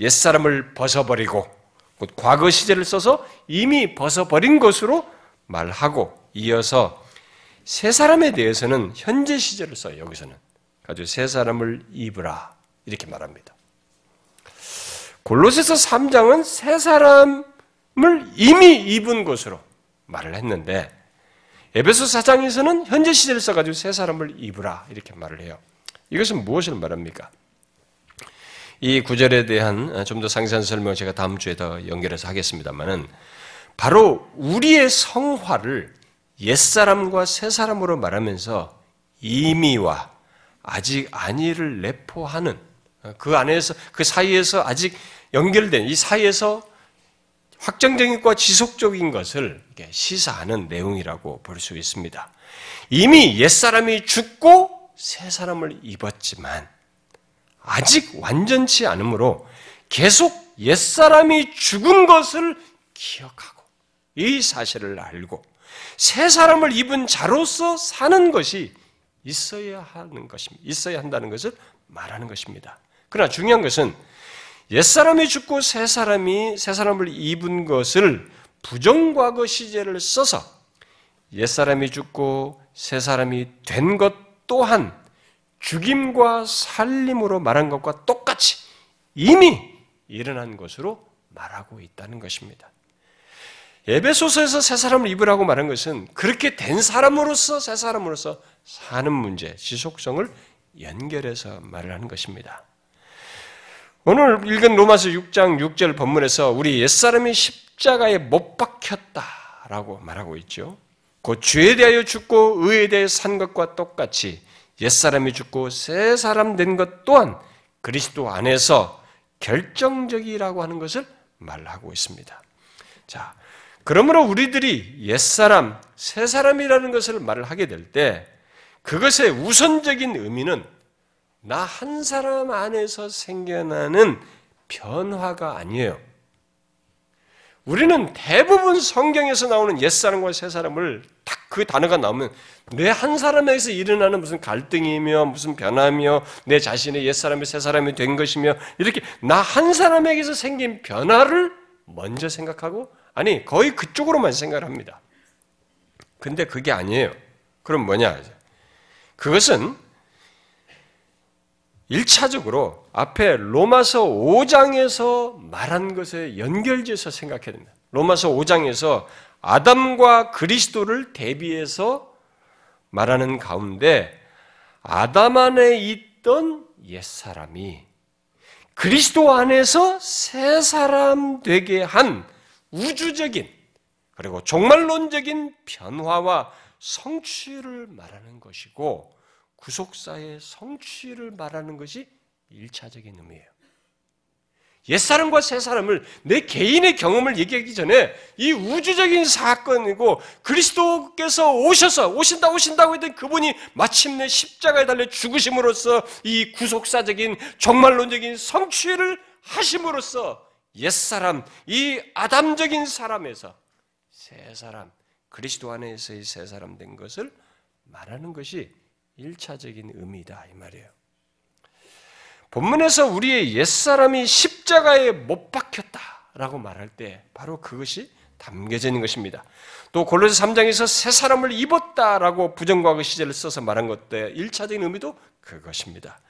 옛사람을 벗어버리고 과거 시제를 써서 이미 벗어버린 것으로 말하고 이어서 새 사람에 대해서는 현재 시제를 써요. 여기서는 가지고 새 사람을 입으라 이렇게 말합니다. 골로새서 3장은 새 사람을 이미 입은 것으로 말을 했는데 에베소 4장에서는 현재 시제를 써가지고 새 사람을 입으라 이렇게 말을 해요. 이것은 무엇을 말합니까? 이 구절에 대한 좀 더 상세한 설명을 제가 다음 주에 더 연결해서 하겠습니다만은 바로 우리의 성화를 옛사람과 새사람으로 말하면서 이미와 아직 아니를 내포하는 그 안에서 그 사이에서 아직 연결된 이 사이에서 확정적인 것과 지속적인 것을 시사하는 내용이라고 볼 수 있습니다. 이미 옛사람이 죽고 새 사람을 입었지만 아직 완전치 않으므로 계속 옛사람이 죽은 것을 기억하고 이 사실을 알고 새 사람을 입은 자로서 사는 것이 있어야 하는 것입니다. 있어야 한다는 것을 말하는 것입니다. 그러나 중요한 것은 옛사람이 죽고 새 사람이 새 사람을 입은 것을 부정과거 시제를 써서 옛사람이 죽고 새 사람이 된 것 또한 죽임과 살림으로 말한 것과 똑같이 이미 일어난 것으로 말하고 있다는 것입니다. 에베소서에서 새 사람을 입으라고 말한 것은 그렇게 된 사람으로서 새 사람으로서 사는 문제, 지속성을 연결해서 말을 하는 것입니다. 오늘 읽은 로마서 6장 6절 본문에서 우리 옛사람이 십자가에 못 박혔다라고 말하고 있죠. 곧 죄에 대하여 죽고 의에 대해 산 것과 똑같이 옛사람이 죽고 새 사람 된 것 또한 그리스도 안에서 결정적이라고 하는 것을 말하고 있습니다. 자, 그러므로 우리들이 옛사람, 새 사람이라는 것을 말을 하게 될 때 그것의 우선적인 의미는 나 한 사람 안에서 생겨나는 변화가 아니에요. 우리는 대부분 성경에서 나오는 옛사람과 새사람을 딱 그 단어가 나오면 내 한 사람에서 일어나는 무슨 갈등이며 무슨 변화며 내 자신의 옛사람이 새사람이 된 것이며 이렇게 나 한 사람에게서 생긴 변화를 먼저 생각하고 아니 거의 그쪽으로만 생각을 합니다. 근데 그게 아니에요. 그럼 뭐냐? 그것은 1차적으로 앞에 로마서 5장에서 말한 것에 연결지어서 생각해야 됩니다. 로마서 5장에서 아담과 그리스도를 대비해서 말하는 가운데 아담 안에 있던 옛사람이 그리스도 안에서 새 사람 되게 한 우주적인 그리고 종말론적인 변화와 성취를 말하는 것이고 구속사의 성취를 말하는 것이 1차적인 의미예요. 옛사람과 새사람을 내 개인의 경험을 얘기하기 전에 이 우주적인 사건이고 그리스도께서 오셔서 오신다 오신다고 했던 그분이 마침내 십자가에 달려 죽으심으로써 이 구속사적인 종말론적인 성취를 하심으로써 옛사람 이 아담적인 사람에서 새 사람 그리스도 안에서의 새 사람 된 것을 말하는 것이 1차적인 의미다 이 말이에요. 본문에서 우리의 옛사람이 십자가에 못 박혔다라고 말할 때 바로 그것이 담겨져 있는 것입니다. 또 골로새 3장에서 새 사람을 입었다라고 부정과거 시제를 써서 말한 것때 1차적인 의미도 그것입니다.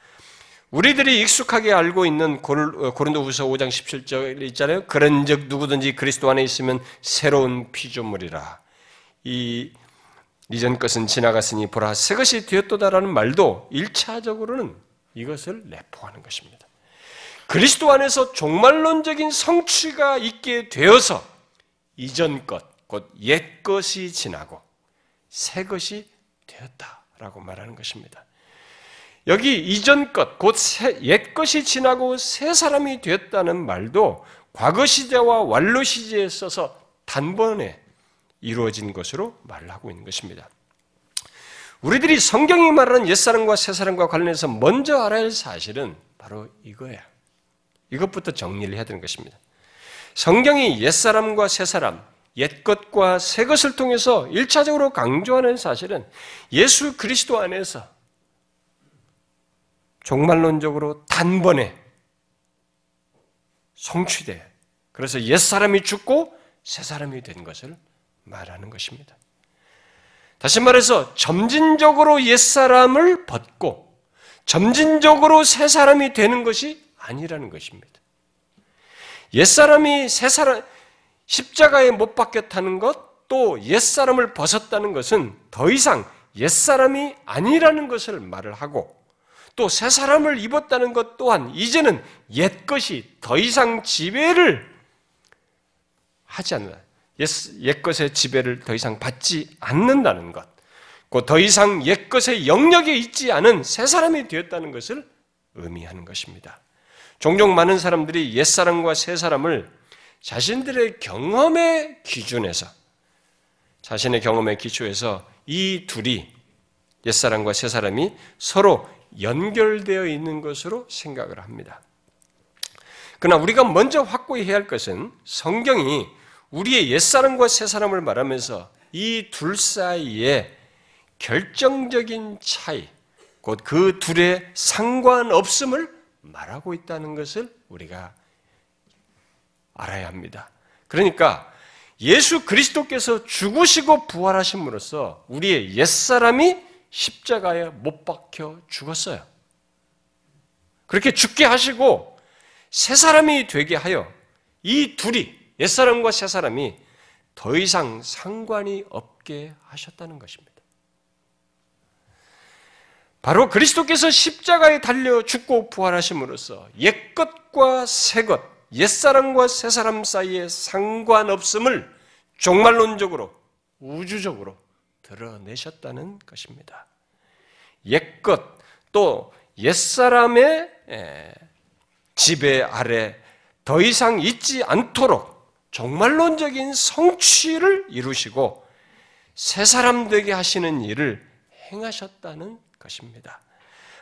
우리들이 익숙하게 알고 있는 어, 고린도후서 5장 17절 있잖아요. 그런즉 누구든지 그리스도 안에 있으면 새로운 피조물이라. 이 이전 것은 지나갔으니 보라 새 것이 되었도다라는 말도 1차적으로는 이것을 내포하는 것입니다. 그리스도 안에서 종말론적인 성취가 있게 되어서 이전 것, 곧 옛 것이 지나고 새 것이 되었다라고 말하는 것입니다. 여기 이전 것, 곧 옛 것이 지나고 새 사람이 되었다는 말도 과거 시제와 완료 시제에 써서 단번에 이루어진 것으로 말을 하고 있는 것입니다. 우리들이 성경이 말하는 옛사람과 새사람과 관련해서 먼저 알아야 할 사실은 바로 이거야. 이것부터 정리를 해야 되는 것입니다. 성경이 옛사람과 새사람, 옛것과 새것을 통해서 1차적으로 강조하는 사실은 예수 그리스도 안에서 종말론적으로 단번에 성취돼. 그래서 옛사람이 죽고 새사람이 된 것을 말하는 것입니다. 다시 말해서 점진적으로 옛사람을 벗고 점진적으로 새 사람이 되는 것이 아니라는 것입니다. 옛사람이 새 사람 십자가에 못 박혔다는 것, 또 옛사람을 벗었다는 것은 더 이상 옛사람이 아니라는 것을 말을 하고 또 새 사람을 입었다는 것 또한 이제는 옛것이 더 이상 지배를 하지 않는다. 옛것의 지배를 더 이상 받지 않는다는 것, 더 이상 옛것의 영역에 있지 않은 새 사람이 되었다는 것을 의미하는 것입니다. 종종 많은 사람들이 옛사람과 새사람을 자신들의 경험의 기준에서, 자신의 경험의 기초에서 이 둘이 옛사람과 새사람이 서로 연결되어 있는 것으로 생각을 합니다. 그러나 우리가 먼저 확고히 해야 할 것은 성경이 우리의 옛사람과 새사람을 말하면서 이 둘 사이에 결정적인 차이, 곧 그 둘의 상관없음을 말하고 있다는 것을 우리가 알아야 합니다. 그러니까 예수 그리스도께서 죽으시고 부활하심으로써 우리의 옛사람이 십자가에 못 박혀 죽었어요. 그렇게 죽게 하시고 새 사람이 되게 하여 이 둘이 옛사람과 새사람이 더 이상 상관이 없게 하셨다는 것입니다. 바로 그리스도께서 십자가에 달려 죽고 부활하심으로써 옛것과 새것, 옛사람과 새사람 사이에 상관없음을 종말론적으로, 우주적으로 드러내셨다는 것입니다. 옛것, 또 옛사람의 지배 아래 더 이상 있지 않도록 종말론적인 성취를 이루시고 새 사람 되게 하시는 일을 행하셨다는 것입니다.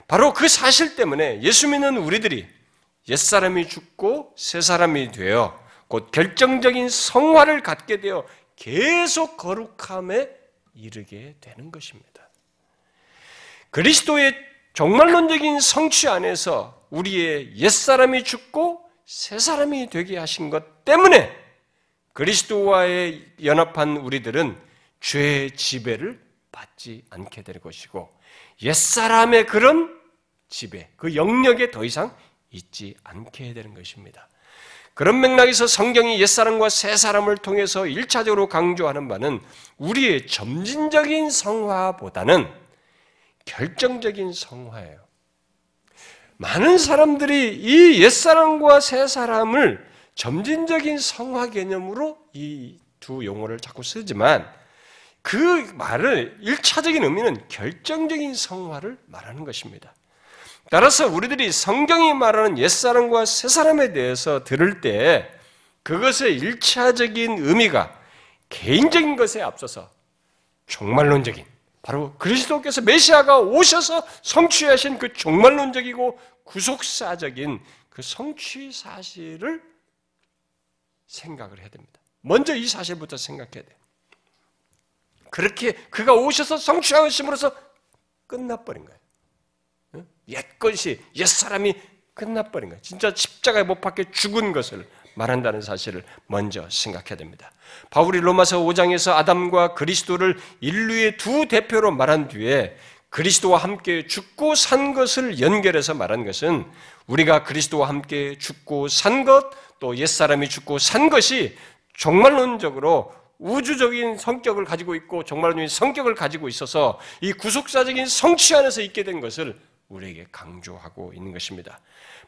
바로 그 사실 때문에 예수 믿는 우리들이 옛사람이 죽고 새 사람이 되어 곧 결정적인 성화를 갖게 되어 계속 거룩함에 이르게 되는 것입니다. 그리스도의 종말론적인 성취 안에서 우리의 옛사람이 죽고 새 사람이 되게 하신 것 때문에 그리스도와의 연합한 우리들은 죄의 지배를 받지 않게 될 것이고 옛사람의 그런 지배, 그 영역에 더 이상 있지 않게 되는 것입니다. 그런 맥락에서 성경이 옛사람과 새사람을 통해서 1차적으로 강조하는 바는 우리의 점진적인 성화보다는 결정적인 성화예요. 많은 사람들이 이 옛사람과 새사람을 점진적인 성화 개념으로 이 두 용어를 자꾸 쓰지만 그 말을 일차적인 의미는 결정적인 성화를 말하는 것입니다. 따라서 우리들이 성경이 말하는 옛사람과 새사람에 대해서 들을 때 그것의 일차적인 의미가 개인적인 것에 앞서서 종말론적인 바로 그리스도께서 메시아가 오셔서 성취하신 그 종말론적이고 구속사적인 그 성취 사실을 생각을 해야 됩니다. 먼저 이 사실부터 생각해야 돼요. 그렇게 그가 오셔서 성취하심으로써 끝나버린 거예요. 옛 것이, 옛 사람이 끝나버린 거예요. 진짜 십자가에 못 박혀 죽은 것을 말한다는 사실을 먼저 생각해야 됩니다. 바울이 로마서 5장에서 아담과 그리스도를 인류의 두 대표로 말한 뒤에 그리스도와 함께 죽고 산 것을 연결해서 말한 것은 우리가 그리스도와 함께 죽고 산 것, 또 옛사람이 죽고 산 것이 종말론적으로 우주적인 성격을 가지고 있고 종말론적인 성격을 가지고 있어서 이 구속사적인 성취 안에서 있게 된 것을 우리에게 강조하고 있는 것입니다.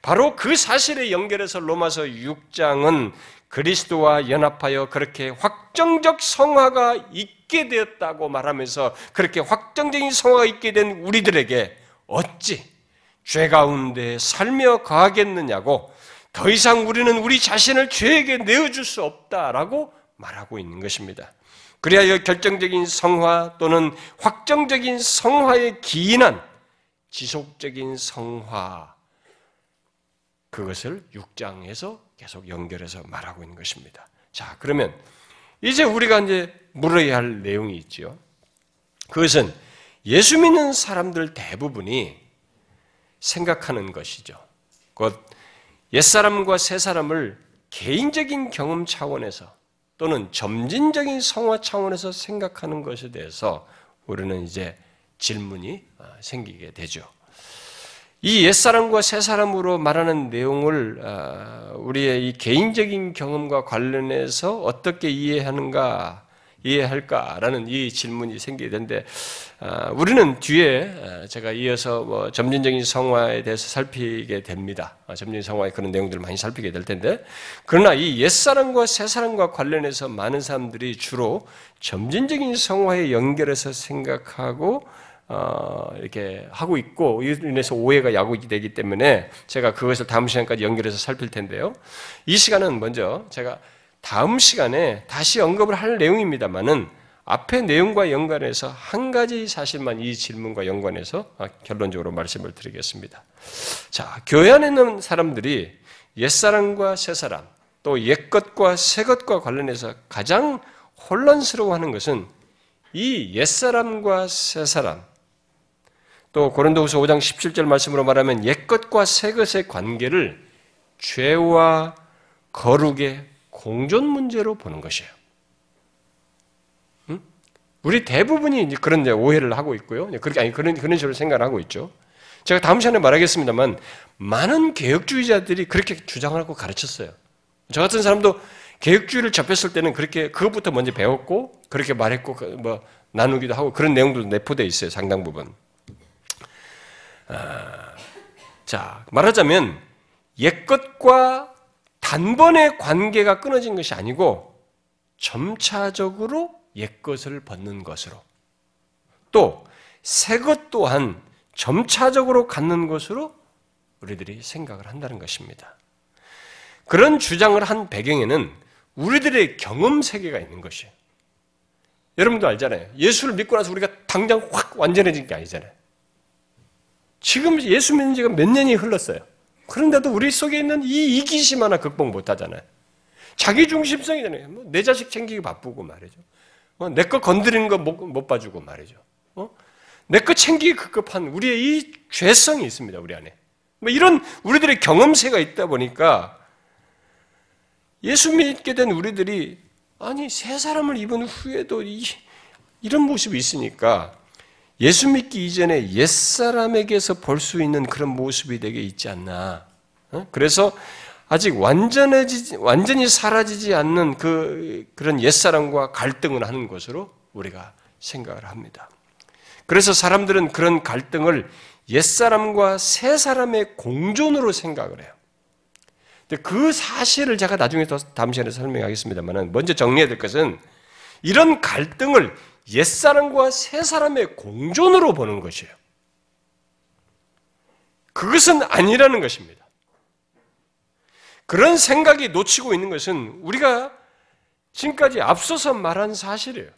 바로 그 사실에 연결해서 로마서 6장은 그리스도와 연합하여 그렇게 확정적 성화가 있 게 되었다고 말하면서 그렇게 확정적인 성화가 있게 된 우리들에게 어찌 죄 가운데 살며 거하겠느냐고 더 이상 우리는 우리 자신을 죄에게 내어줄 수 없다라고 말하고 있는 것입니다. 그리하여 결정적인 성화 또는 확정적인 성화에 기인한 지속적인 성화 그것을 6장에서 계속 연결해서 말하고 있는 것입니다. 자, 그러면 이제 우리가 이제 물어야 할 내용이 있죠. 그것은 예수 믿는 사람들 대부분이 생각하는 것이죠. 곧 옛사람과 새사람을 개인적인 경험 차원에서 또는 점진적인 성화 차원에서 생각하는 것에 대해서 우리는 이제 질문이 생기게 되죠. 이 옛사람과 새사람으로 말하는 내용을 아, 우리의 이 개인적인 경험과 관련해서 어떻게 이해하는가, 이해할까라는 이 질문이 생기게 되는데, 아, 우리는 뒤에 아, 제가 이어서 뭐 점진적인 성화에 대해서 살피게 됩니다. 점진적인 성화의 그런 내용들을 많이 살피게 될 텐데, 그러나 이 옛사람과 새사람과 관련해서 많은 사람들이 주로 점진적인 성화에 연결해서 생각하고, 어, 이렇게 하고 있고 인해서 오해가 야구이 되기 때문에 제가 그것을 다음 시간까지 연결해서 살필 텐데요. 이 시간은 먼저 제가 다음 시간에 다시 언급을 할 내용입니다만은 앞의 내용과 연관해서 한 가지 사실만 이 질문과 연관해서 결론적으로 말씀을 드리겠습니다. 자, 교회 안에 있는 사람들이 옛사람과 새사람, 또 옛것과 새것과 관련해서 가장 혼란스러워하는 것은 이 옛사람과 새사람, 또 고린도후서 5장 17절 말씀으로 말하면 옛것과 새것의 관계를 죄와 거룩의 공존 문제로 보는 것이에요. 응? 우리 대부분이 그런 오해를 하고 있고요. 그렇게 아니 그런 그런 식으로 생각을 하고 있죠. 제가 다음 시간에 말하겠습니다만 많은 개혁주의자들이 그렇게 주장하고 가르쳤어요. 저 같은 사람도 개혁주의를 접했을 때는 그렇게 그것부터 먼저 배웠고 그렇게 말했고 그뭐 나누기도 하고 그런 내용도 내포되어 있어요. 상당 부분. 아, 자 말하자면 옛 것과 단번에 관계가 끊어진 것이 아니고 점차적으로 옛것을 벗는 것으로 또 새 것 또한 점차적으로 갖는 것으로 우리들이 생각을 한다는 것입니다. 그런 주장을 한 배경에는 우리들의 경험 세계가 있는 것이에요. 여러분도 알잖아요. 예수를 믿고 나서 우리가 당장 확 완전해진 게 아니잖아요. 지금 예수 믿는 지가 몇 년이 흘렀어요. 그런데도 우리 속에 있는 이 이기심 하나 극복 못 하잖아요. 자기 중심성이잖아요. 뭐 내 자식 챙기기 바쁘고 말이죠. 어, 내거 건드리는 거못 봐주고 말이죠. 어? 내거 챙기기 급급한 우리의 이 죄성이 있습니다. 우리 안에. 뭐 이런 우리들의 경험세가 있다 보니까 예수 믿게 된 우리들이 아니 새 사람을 입은 후에도 이, 이런 모습이 있으니까 예수 믿기 이전에 옛 사람에게서 볼 수 있는 그런 모습이 되게 있지 않나. 어? 그래서 아직 완전해지 완전히 사라지지 않는 그 그런 옛 사람과 갈등을 하는 것으로 우리가 생각을 합니다. 그래서 사람들은 그런 갈등을 옛 사람과 새 사람의 공존으로 생각을 해요. 그 사실을 제가 나중에 더 다음 시간에 설명하겠습니다만 먼저 정리해야 될 것은 이런 갈등을 옛사람과 새사람의 공존으로 보는 것이에요. 그것은 아니라는 것입니다. 그런 생각이 놓치고 있는 것은 우리가 지금까지 앞서서 말한 사실이에요.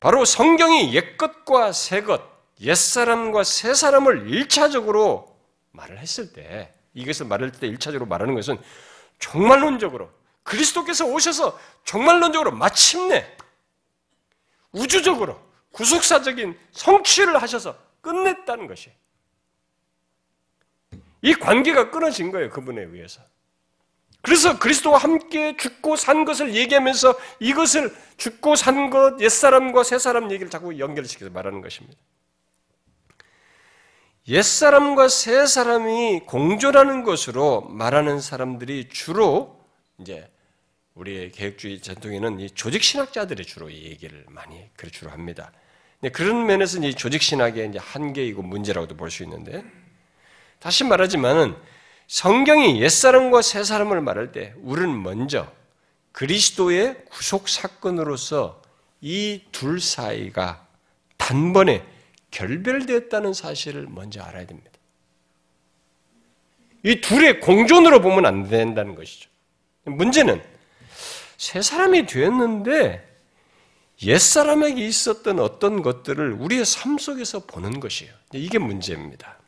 바로 성경이 옛것과 새것, 옛사람과 새사람을 일차적으로 말을 했을 때 이것을 말할 때 1차적으로 말하는 것은 종말론적으로 그리스도께서 오셔서 종말론적으로 마침내 우주적으로 구속사적인 성취를 하셔서 끝냈다는 것이 이 관계가 끊어진 거예요. 그분에 의해서. 그래서 그리스도와 함께 죽고 산 것을 얘기하면서 이것을 죽고 산 것, 옛사람과 새사람 얘기를 자꾸 연결시켜서 말하는 것입니다. 옛사람과 새사람이 공존하는 것으로 말하는 사람들이 주로 이제 우리의 개혁주의 전통에는 이 조직 신학자들이 주로 이 얘기를 많이 그래 주로 합니다. 그런 면에서 이 조직 신학의 이제 한계이고 문제라고도 볼 수 있는데 다시 말하지만은 성경이 옛 사람과 새 사람을 말할 때 우리는 먼저 그리스도의 구속 사건으로서 이 둘 사이가 단번에 결별되었다는 사실을 먼저 알아야 됩니다. 이 둘의 공존으로 보면 안 된다는 것이죠. 문제는 새 사람이 되었는데 옛 사람에게 있었던 어떤 것들을 우리의 삶 속에서 보는 것이에요. 이게 문제입니다.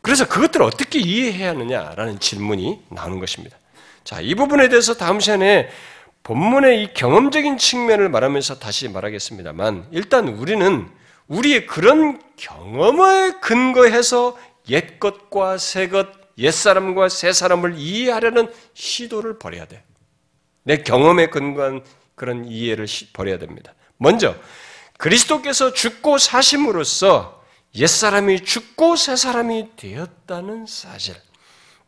그래서 그것들을 어떻게 이해해야 하느냐라는 질문이 나오는 것입니다. 자, 이 부분에 대해서 다음 시간에 본문의 이 경험적인 측면을 말하면서 다시 말하겠습니다만, 일단 우리는 우리의 그런 경험을 근거해서 옛것과 새것, 옛사람과 새사람을 이해하려는 시도를 버려야 돼. 내 경험에 근거한 그런 이해를 버려야 됩니다. 먼저, 그리스도께서 죽고 사심으로써 옛사람이 죽고 새사람이 되었다는 사실.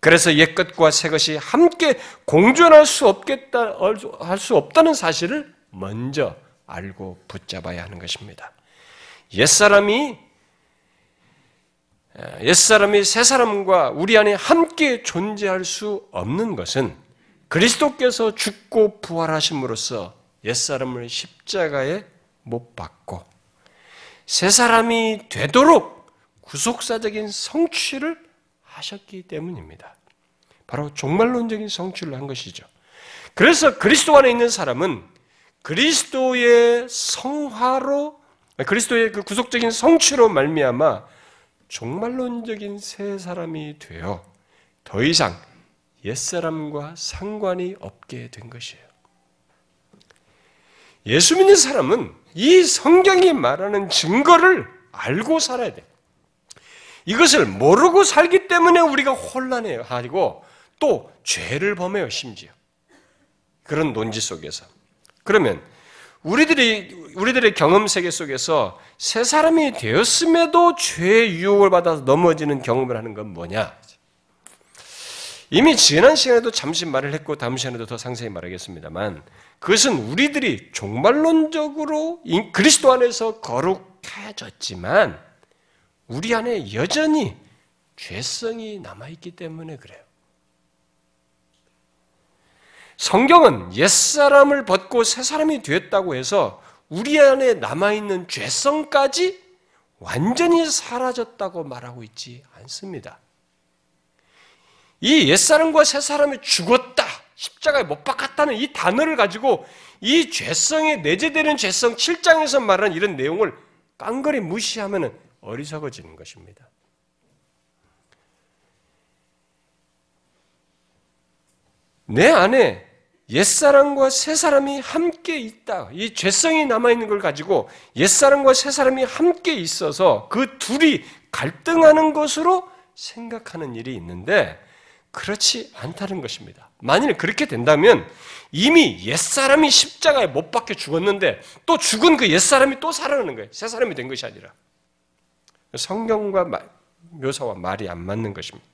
그래서 옛것과 새것이 함께 공존할 수 없겠다, 할 수 없다는 사실을 먼저 알고 붙잡아야 하는 것입니다. 옛사람이 옛사람이 새사람과 우리 안에 함께 존재할 수 없는 것은 그리스도께서 죽고 부활하심으로써 옛사람을 십자가에 못 박고 새 사람이 되도록 구속사적인 성취를 하셨기 때문입니다. 바로 종말론적인 성취를 한 것이죠. 그래서 그리스도 안에 있는 사람은 그리스도의 성화로 그리스도의 그 구속적인 성취로 말미암아 종말론적인 새 사람이 되어 더 이상 옛사람과 상관이 없게 된 것이에요. 예수 믿는 사람은 이 성경이 말하는 증거를 알고 살아야 돼. 이것을 모르고 살기 때문에 우리가 혼란해요. 하고 또 죄를 범해요, 심지어. 그런 논지 속에서. 그러면 우리들이 우리들의 경험 세계 속에서 새 사람이 되었음에도 죄의 유혹을 받아서 넘어지는 경험을 하는 건 뭐냐? 이미 지난 시간에도 잠시 말을 했고 다음 시간에도 더 상세히 말하겠습니다만 그것은 우리들이 종말론적으로 그리스도 안에서 거룩해졌지만 우리 안에 여전히 죄성이 남아있기 때문에 그래요. 성경은 옛사람을 벗고 새사람이 되었다고 해서 우리 안에 남아있는 죄성까지 완전히 사라졌다고 말하고 있지 않습니다. 이 옛사람과 새사람이 죽었다, 십자가에 못 박았다는 이 단어를 가지고 이 죄성에 내재되는 죄성 7장에서 말하는 이런 내용을 깡그리 무시하면 어리석어지는 것입니다. 내 안에 옛사람과 새사람이 함께 있다. 이 죄성이 남아있는 걸 가지고 옛사람과 새사람이 함께 있어서 그 둘이 갈등하는 것으로 생각하는 일이 있는데 그렇지 않다는 것입니다. 만일 그렇게 된다면 이미 옛사람이 십자가에 못 박혀 죽었는데 또 죽은 그 옛사람이 또 살아나는 거예요. 새 사람이 된 것이 아니라. 성경과 묘사와 말이 안 맞는 것입니다.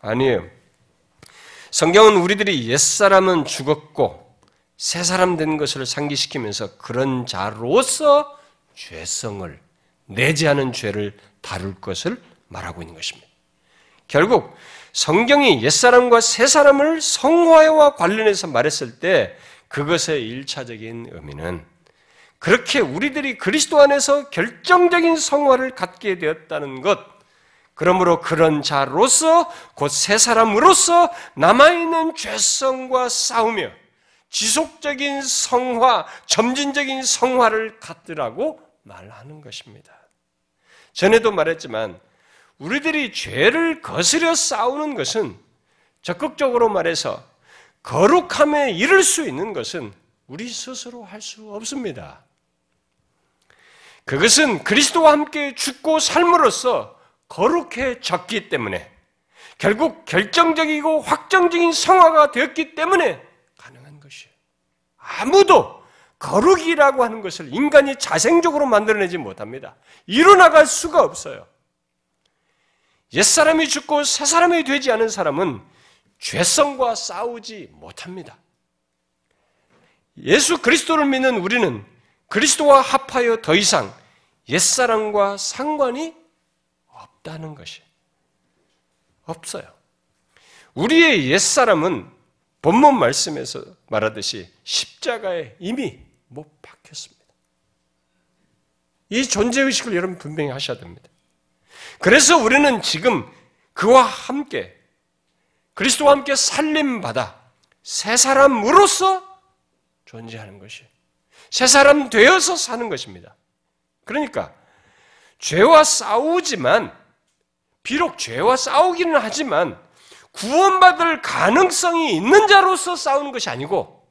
아니에요. 성경은 우리들이 옛사람은 죽었고 새 사람 된 것을 상기시키면서 그런 자로서 죄성을 내지 않은 죄를 다룰 것을 말하고 있는 것입니다. 결국 성경이 옛사람과 새사람을 성화와 관련해서 말했을 때 그것의 일차적인 의미는 그렇게 우리들이 그리스도 안에서 결정적인 성화를 갖게 되었다는 것, 그러므로 그런 자로서 곧 새 사람으로서 남아있는 죄성과 싸우며 지속적인 성화, 점진적인 성화를 갖더라고 말하는 것입니다. 전에도 말했지만 우리들이 죄를 거스려 싸우는 것은 적극적으로 말해서 거룩함에 이를 수 있는 것은 우리 스스로 할 수 없습니다. 그것은 그리스도와 함께 죽고 삶으로써 거룩해졌기 때문에 결국 결정적이고 확정적인 성화가 되었기 때문에 가능한 것이에요. 아무도 거룩이라고 하는 것을 인간이 자생적으로 만들어내지 못합니다. 이뤄나갈 수가 없어요. 옛사람이 죽고 새사람이 되지 않은 사람은 죄성과 싸우지 못합니다. 예수 그리스도를 믿는 우리는 그리스도와 합하여 더 이상 옛사람과 상관이 없다는 것이 없어요. 우리의 옛사람은 본문 말씀에서 말하듯이 십자가에 이미 못 박혔습니다. 이 존재의식을 여러분 분명히 하셔야 됩니다. 그래서 우리는 지금 그와 함께 그리스도와 함께 살림받아 새 사람으로서 존재하는 것이 새 사람 되어서 사는 것입니다. 그러니까 죄와 싸우지만 비록 죄와 싸우기는 하지만 구원받을 가능성이 있는 자로서 싸우는 것이 아니고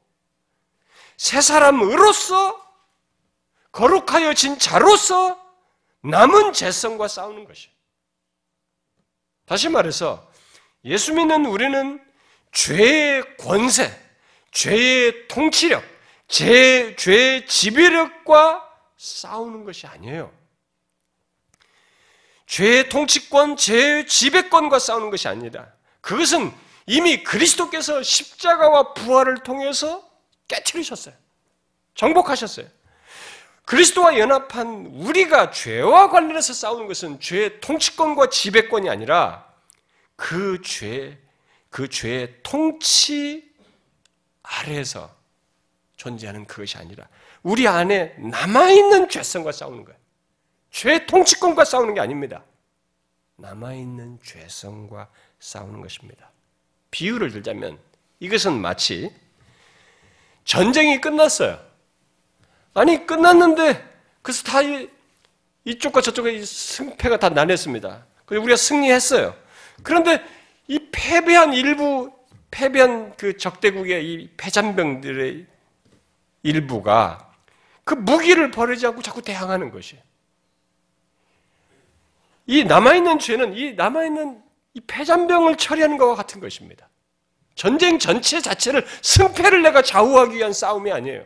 새 사람으로서 거룩하여진 자로서 남은 재성과 싸우는 것이. 다시 말해서 예수 믿는 우리는 죄의 권세, 죄의 통치력, 죄, 죄의 지배력과 싸우는 것이 아니에요. 죄의 통치권, 죄의 지배권과 싸우는 것이 아니다. 그것은 이미 그리스도께서 십자가와 부활을 통해서 깨뜨리셨어요. 정복하셨어요. 그리스도와 연합한 우리가 죄와 관련해서 싸우는 것은 죄의 통치권과 지배권이 아니라 그 죄, 그 죄의 통치 아래에서 존재하는 그것이 아니라 우리 안에 남아있는 죄성과 싸우는 거예요. 죄 통치권과 싸우는 게 아닙니다. 남아있는 죄성과 싸우는 것입니다. 비유를 들자면 이것은 마치 전쟁이 끝났어요. 아니, 끝났는데, 그래서 다 이쪽과 저쪽의 승패가 다. 그래서 우리가 승리했어요. 그런데 이 패배한 일부, 패배한 그 적대국의 이 패잔병들의 일부가 그 무기를 버리지 않고 자꾸 대항하는 것이에요. 이 남아있는 죄는 이 남아있는 이 폐잔병을 처리하는 것과 같은 것입니다. 전쟁 전체 자체를 승패를 내가 좌우하기 위한 싸움이 아니에요.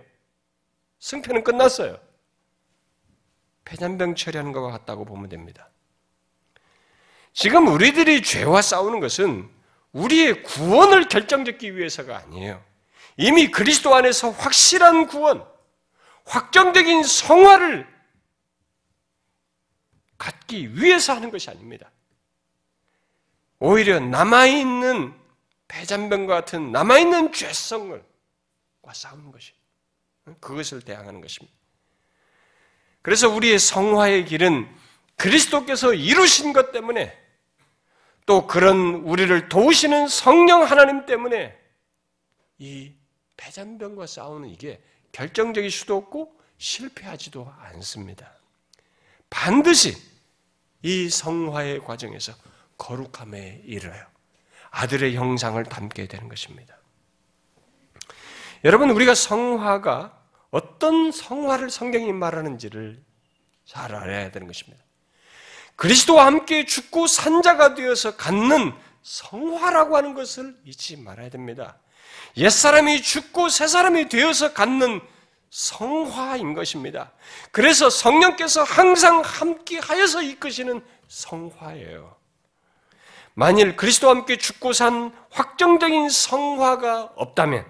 승패는 끝났어요. 폐잔병 처리하는 것과 같다고 보면 됩니다. 지금 우리들이 죄와 싸우는 것은 우리의 구원을 결정짓기 위해서가 아니에요. 이미 그리스도 안에서 확실한 구원, 확정적인 성화를 갖기 위해서 하는 것이 아닙니다. 오히려 남아있는 폐잔병과 같은 남아있는 죄성을 싸우는 것이 그것을 대항하는 것입니다. 그래서 우리의 성화의 길은 그리스도께서 이루신 것 때문에 또 그런 우리를 도우시는 성령 하나님 때문에 이 폐잔병과 싸우는 이게 결정적일 수도 없고 실패하지도 않습니다. 반드시 이 성화의 과정에서 거룩함에 이르러요. 아들의 형상을 담게 되는 것입니다. 여러분, 우리가 성화가 어떤 성화를 성경이 말하는지를 잘 알아야 되는 것입니다. 그리스도와 함께 죽고 산자가 되어서 갖는 성화라고 하는 것을 잊지 말아야 됩니다. 옛사람이 죽고 새사람이 되어서 갖는 성화인 것입니다. 그래서 성령께서 항상 함께 하여서 이끄시는 성화예요. 만일 그리스도와 함께 죽고 산 확정적인 성화가 없다면,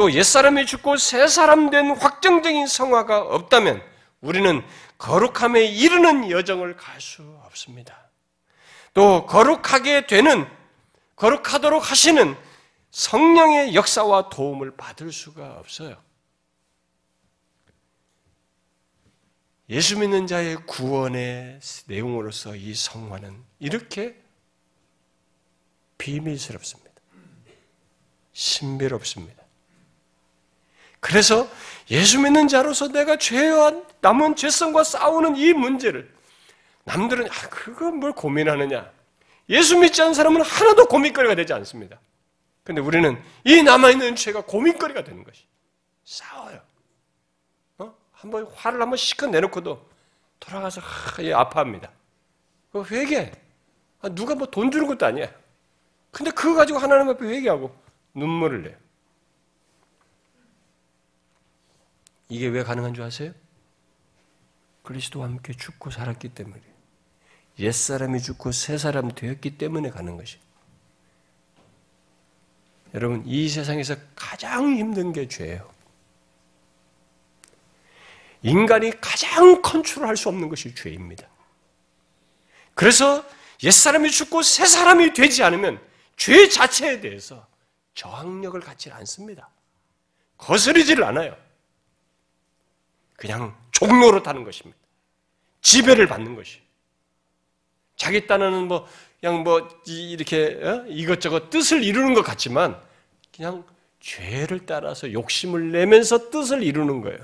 또 옛사람이 죽고 새 사람 된 확정적인 성화가 없다면, 우리는 거룩함에 이르는 여정을 갈 수 없습니다. 또 거룩하게 되는, 거룩하도록 하시는 성령의 역사와 도움을 받을 수가 없어요. 예수 믿는 자의 구원의 내용으로서 이 성화는 이렇게 비밀스럽습니다. 신비롭습니다. 그래서 예수 믿는 자로서 내가 죄와 남은 죄성과 싸우는 이 문제를 남들은 아 그거 뭘 고민하느냐? 예수 믿지 않은 사람은 하나도 고민거리가 되지 않습니다. 근데 우리는 이 남아있는 죄가 고민거리가 되는 것이 싸워요. 어? 한번 화를 한번 시컷 내놓고도 돌아가서 하, 예, 아파합니다. 그 회개. 아, 누가 뭐 돈 주는 것도 아니야. 근데 그거 가지고 하나님 앞에 회개하고 눈물을 내요. 이게 왜 가능한 줄 아세요? 그리스도와 함께 죽고 살았기 때문에 옛사람이 죽고 새사람 되었기 때문에 가는 것이. 여러분, 이 세상에서 가장 힘든 게 죄예요. 인간이 가장 컨트롤할 수 없는 것이 죄입니다. 그래서 옛사람이 죽고 새사람이 되지 않으면 죄 자체에 대해서 저항력을 갖지 않습니다. 거스르지를 않아요. 그냥 종로로 타는 것입니다. 지배를 받는 것이. 자기 딴에는 뭐 그냥 뭐 이렇게 어? 이것저것 뜻을 이루는 것 같지만 그냥 죄를 따라서 욕심을 내면서 뜻을 이루는 거예요.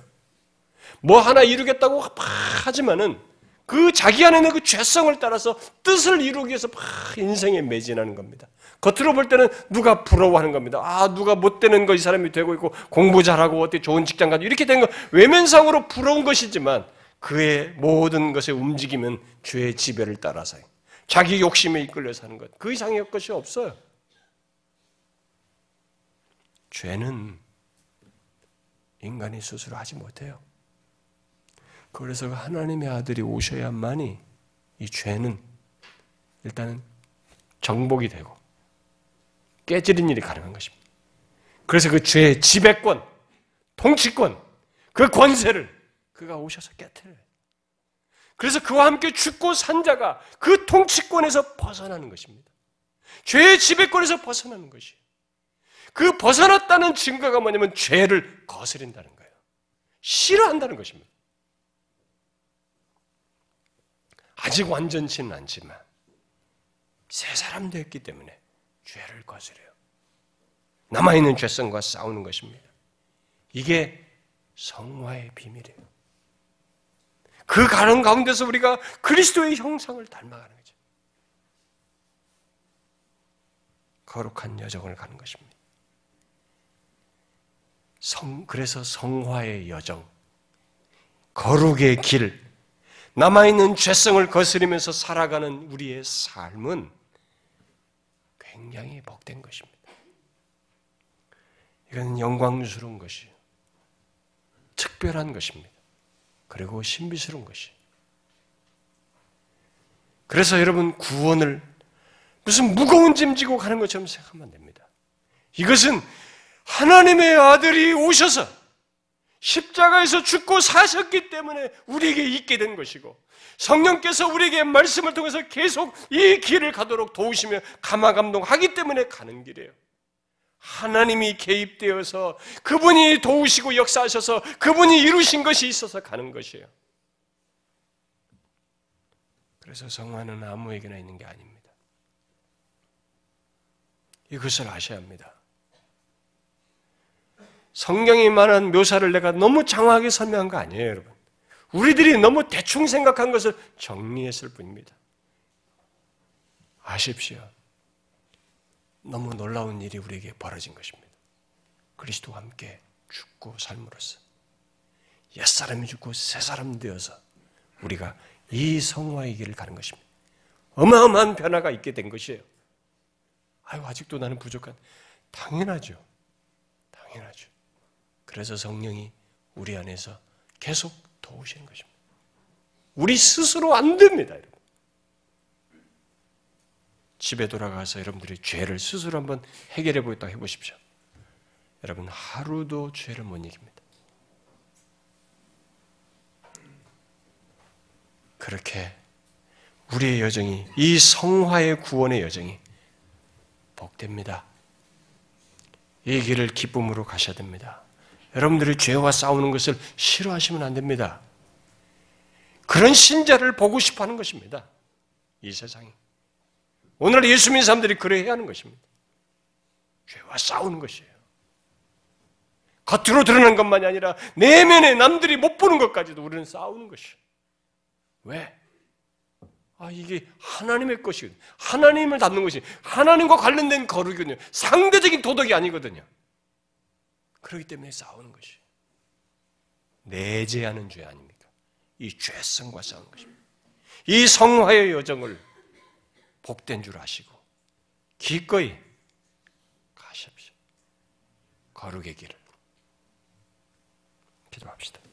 뭐 하나 이루겠다고 하지만은 그 자기 안에 있는 그 죄성을 따라서 뜻을 이루기 위해서 막 인생에 매진하는 겁니다. 겉으로 볼 때는 누가 부러워하는 겁니다. 아, 누가 못 되는 거 이 사람이 되고 있고 공부 잘하고 어떻게 좋은 직장 가지고 이렇게 된 거 외면상으로 부러운 것이지만 그의 모든 것의 움직임은 죄의 지배를 따라서 자기 욕심에 이끌려 사는 것. 그 이상의 것이 없어요. 죄는 인간이 스스로 하지 못해요. 그래서 하나님의 아들이 오셔야만이 이 죄는 일단은 정복이 되고 깨지는 일이 가능한 것입니다. 그래서 그 죄의 지배권, 통치권, 그 권세를 그가 오셔서 깨뜨려요. 그래서 그와 함께 죽고 산 자가 그 통치권에서 벗어나는 것입니다. 죄의 지배권에서 벗어나는 것이. 그 벗어났다는 증거가 뭐냐면 죄를 거스린다는 거예요. 싫어한다는 것입니다. 아직 완전치는 않지만 새 사람 되었기 때문에 죄를 거스려요. 남아있는 죄성과 싸우는 것입니다. 이게 성화의 비밀이에요. 그 가는 가운데서 우리가 그리스도의 형상을 닮아가는 거죠. 거룩한 여정을 가는 것입니다. 성, 그래서 성화의 여정, 거룩의 길, 남아있는 죄성을 거스리면서 살아가는 우리의 삶은 굉장히 복된 것입니다. 이건 영광스러운 것이요. 특별한 것입니다. 그리고 신비스러운 것이. 그래서 여러분 구원을 무슨 무거운 짐 지고 가는 것처럼 생각하면 됩니다. 이것은 하나님의 아들이 오셔서 십자가에서 죽고 사셨기 때문에 우리에게 있게 된 것이고 성령께서 우리에게 말씀을 통해서 계속 이 길을 가도록 도우시며 감화감동하기 때문에 가는 길이에요. 하나님이 개입되어서 그분이 도우시고 역사하셔서 그분이 이루신 것이 있어서 가는 것이에요. 그래서 성화는 아무에게나 있는 게 아닙니다. 이것을 아셔야 합니다. 성경이 말한 묘사를 내가 너무 장황하게 설명한 거 아니에요, 여러분. 우리들이 너무 대충 생각한 것을 정리했을 뿐입니다. 아십시오. 너무 놀라운 일이 우리에게 벌어진 것입니다. 그리스도와 함께 죽고 삶으로써 옛사람이 죽고 새사람 되어서 우리가 이 성화의 길을 가는 것입니다. 어마어마한 변화가 있게 된 것이에요. 아유, 아직도 나는 부족한. 당연하죠. 당연하죠. 그래서 성령이 우리 안에서 계속 도우시는 것입니다. 우리 스스로 안 됩니다, 여러분. 집에 돌아가서 여러분들이 죄를 스스로 한번 해결해 보겠다 해보십시오. 여러분, 하루도 죄를 못 이깁니다. 그렇게 우리의 여정이, 이 성화의 구원의 여정이 복됩니다. 이 길을 기쁨으로 가셔야 됩니다. 여러분들이 죄와 싸우는 것을 싫어하시면 안 됩니다. 그런 신자를 보고 싶어 하는 것입니다. 이 세상이. 오늘 예수 믿는 사람들이 그래야 하는 것입니다. 죄와 싸우는 것이에요. 겉으로 드러난 것만이 아니라 내면에 남들이 못 보는 것까지도 우리는 싸우는 것이에요. 왜? 아, 이게 하나님의 것이거든요. 하나님을 닮는 것이 하나님과 관련된 거룩이거든요. 상대적인 도덕이 아니거든요. 그렇기 때문에 싸우는 것이 내재하는 죄 아닙니까? 이 죄성과 싸우는 것입니다. 이 성화의 여정을 복된 줄 아시고 기꺼이 가십시오. 거룩의 길을 기도합시다.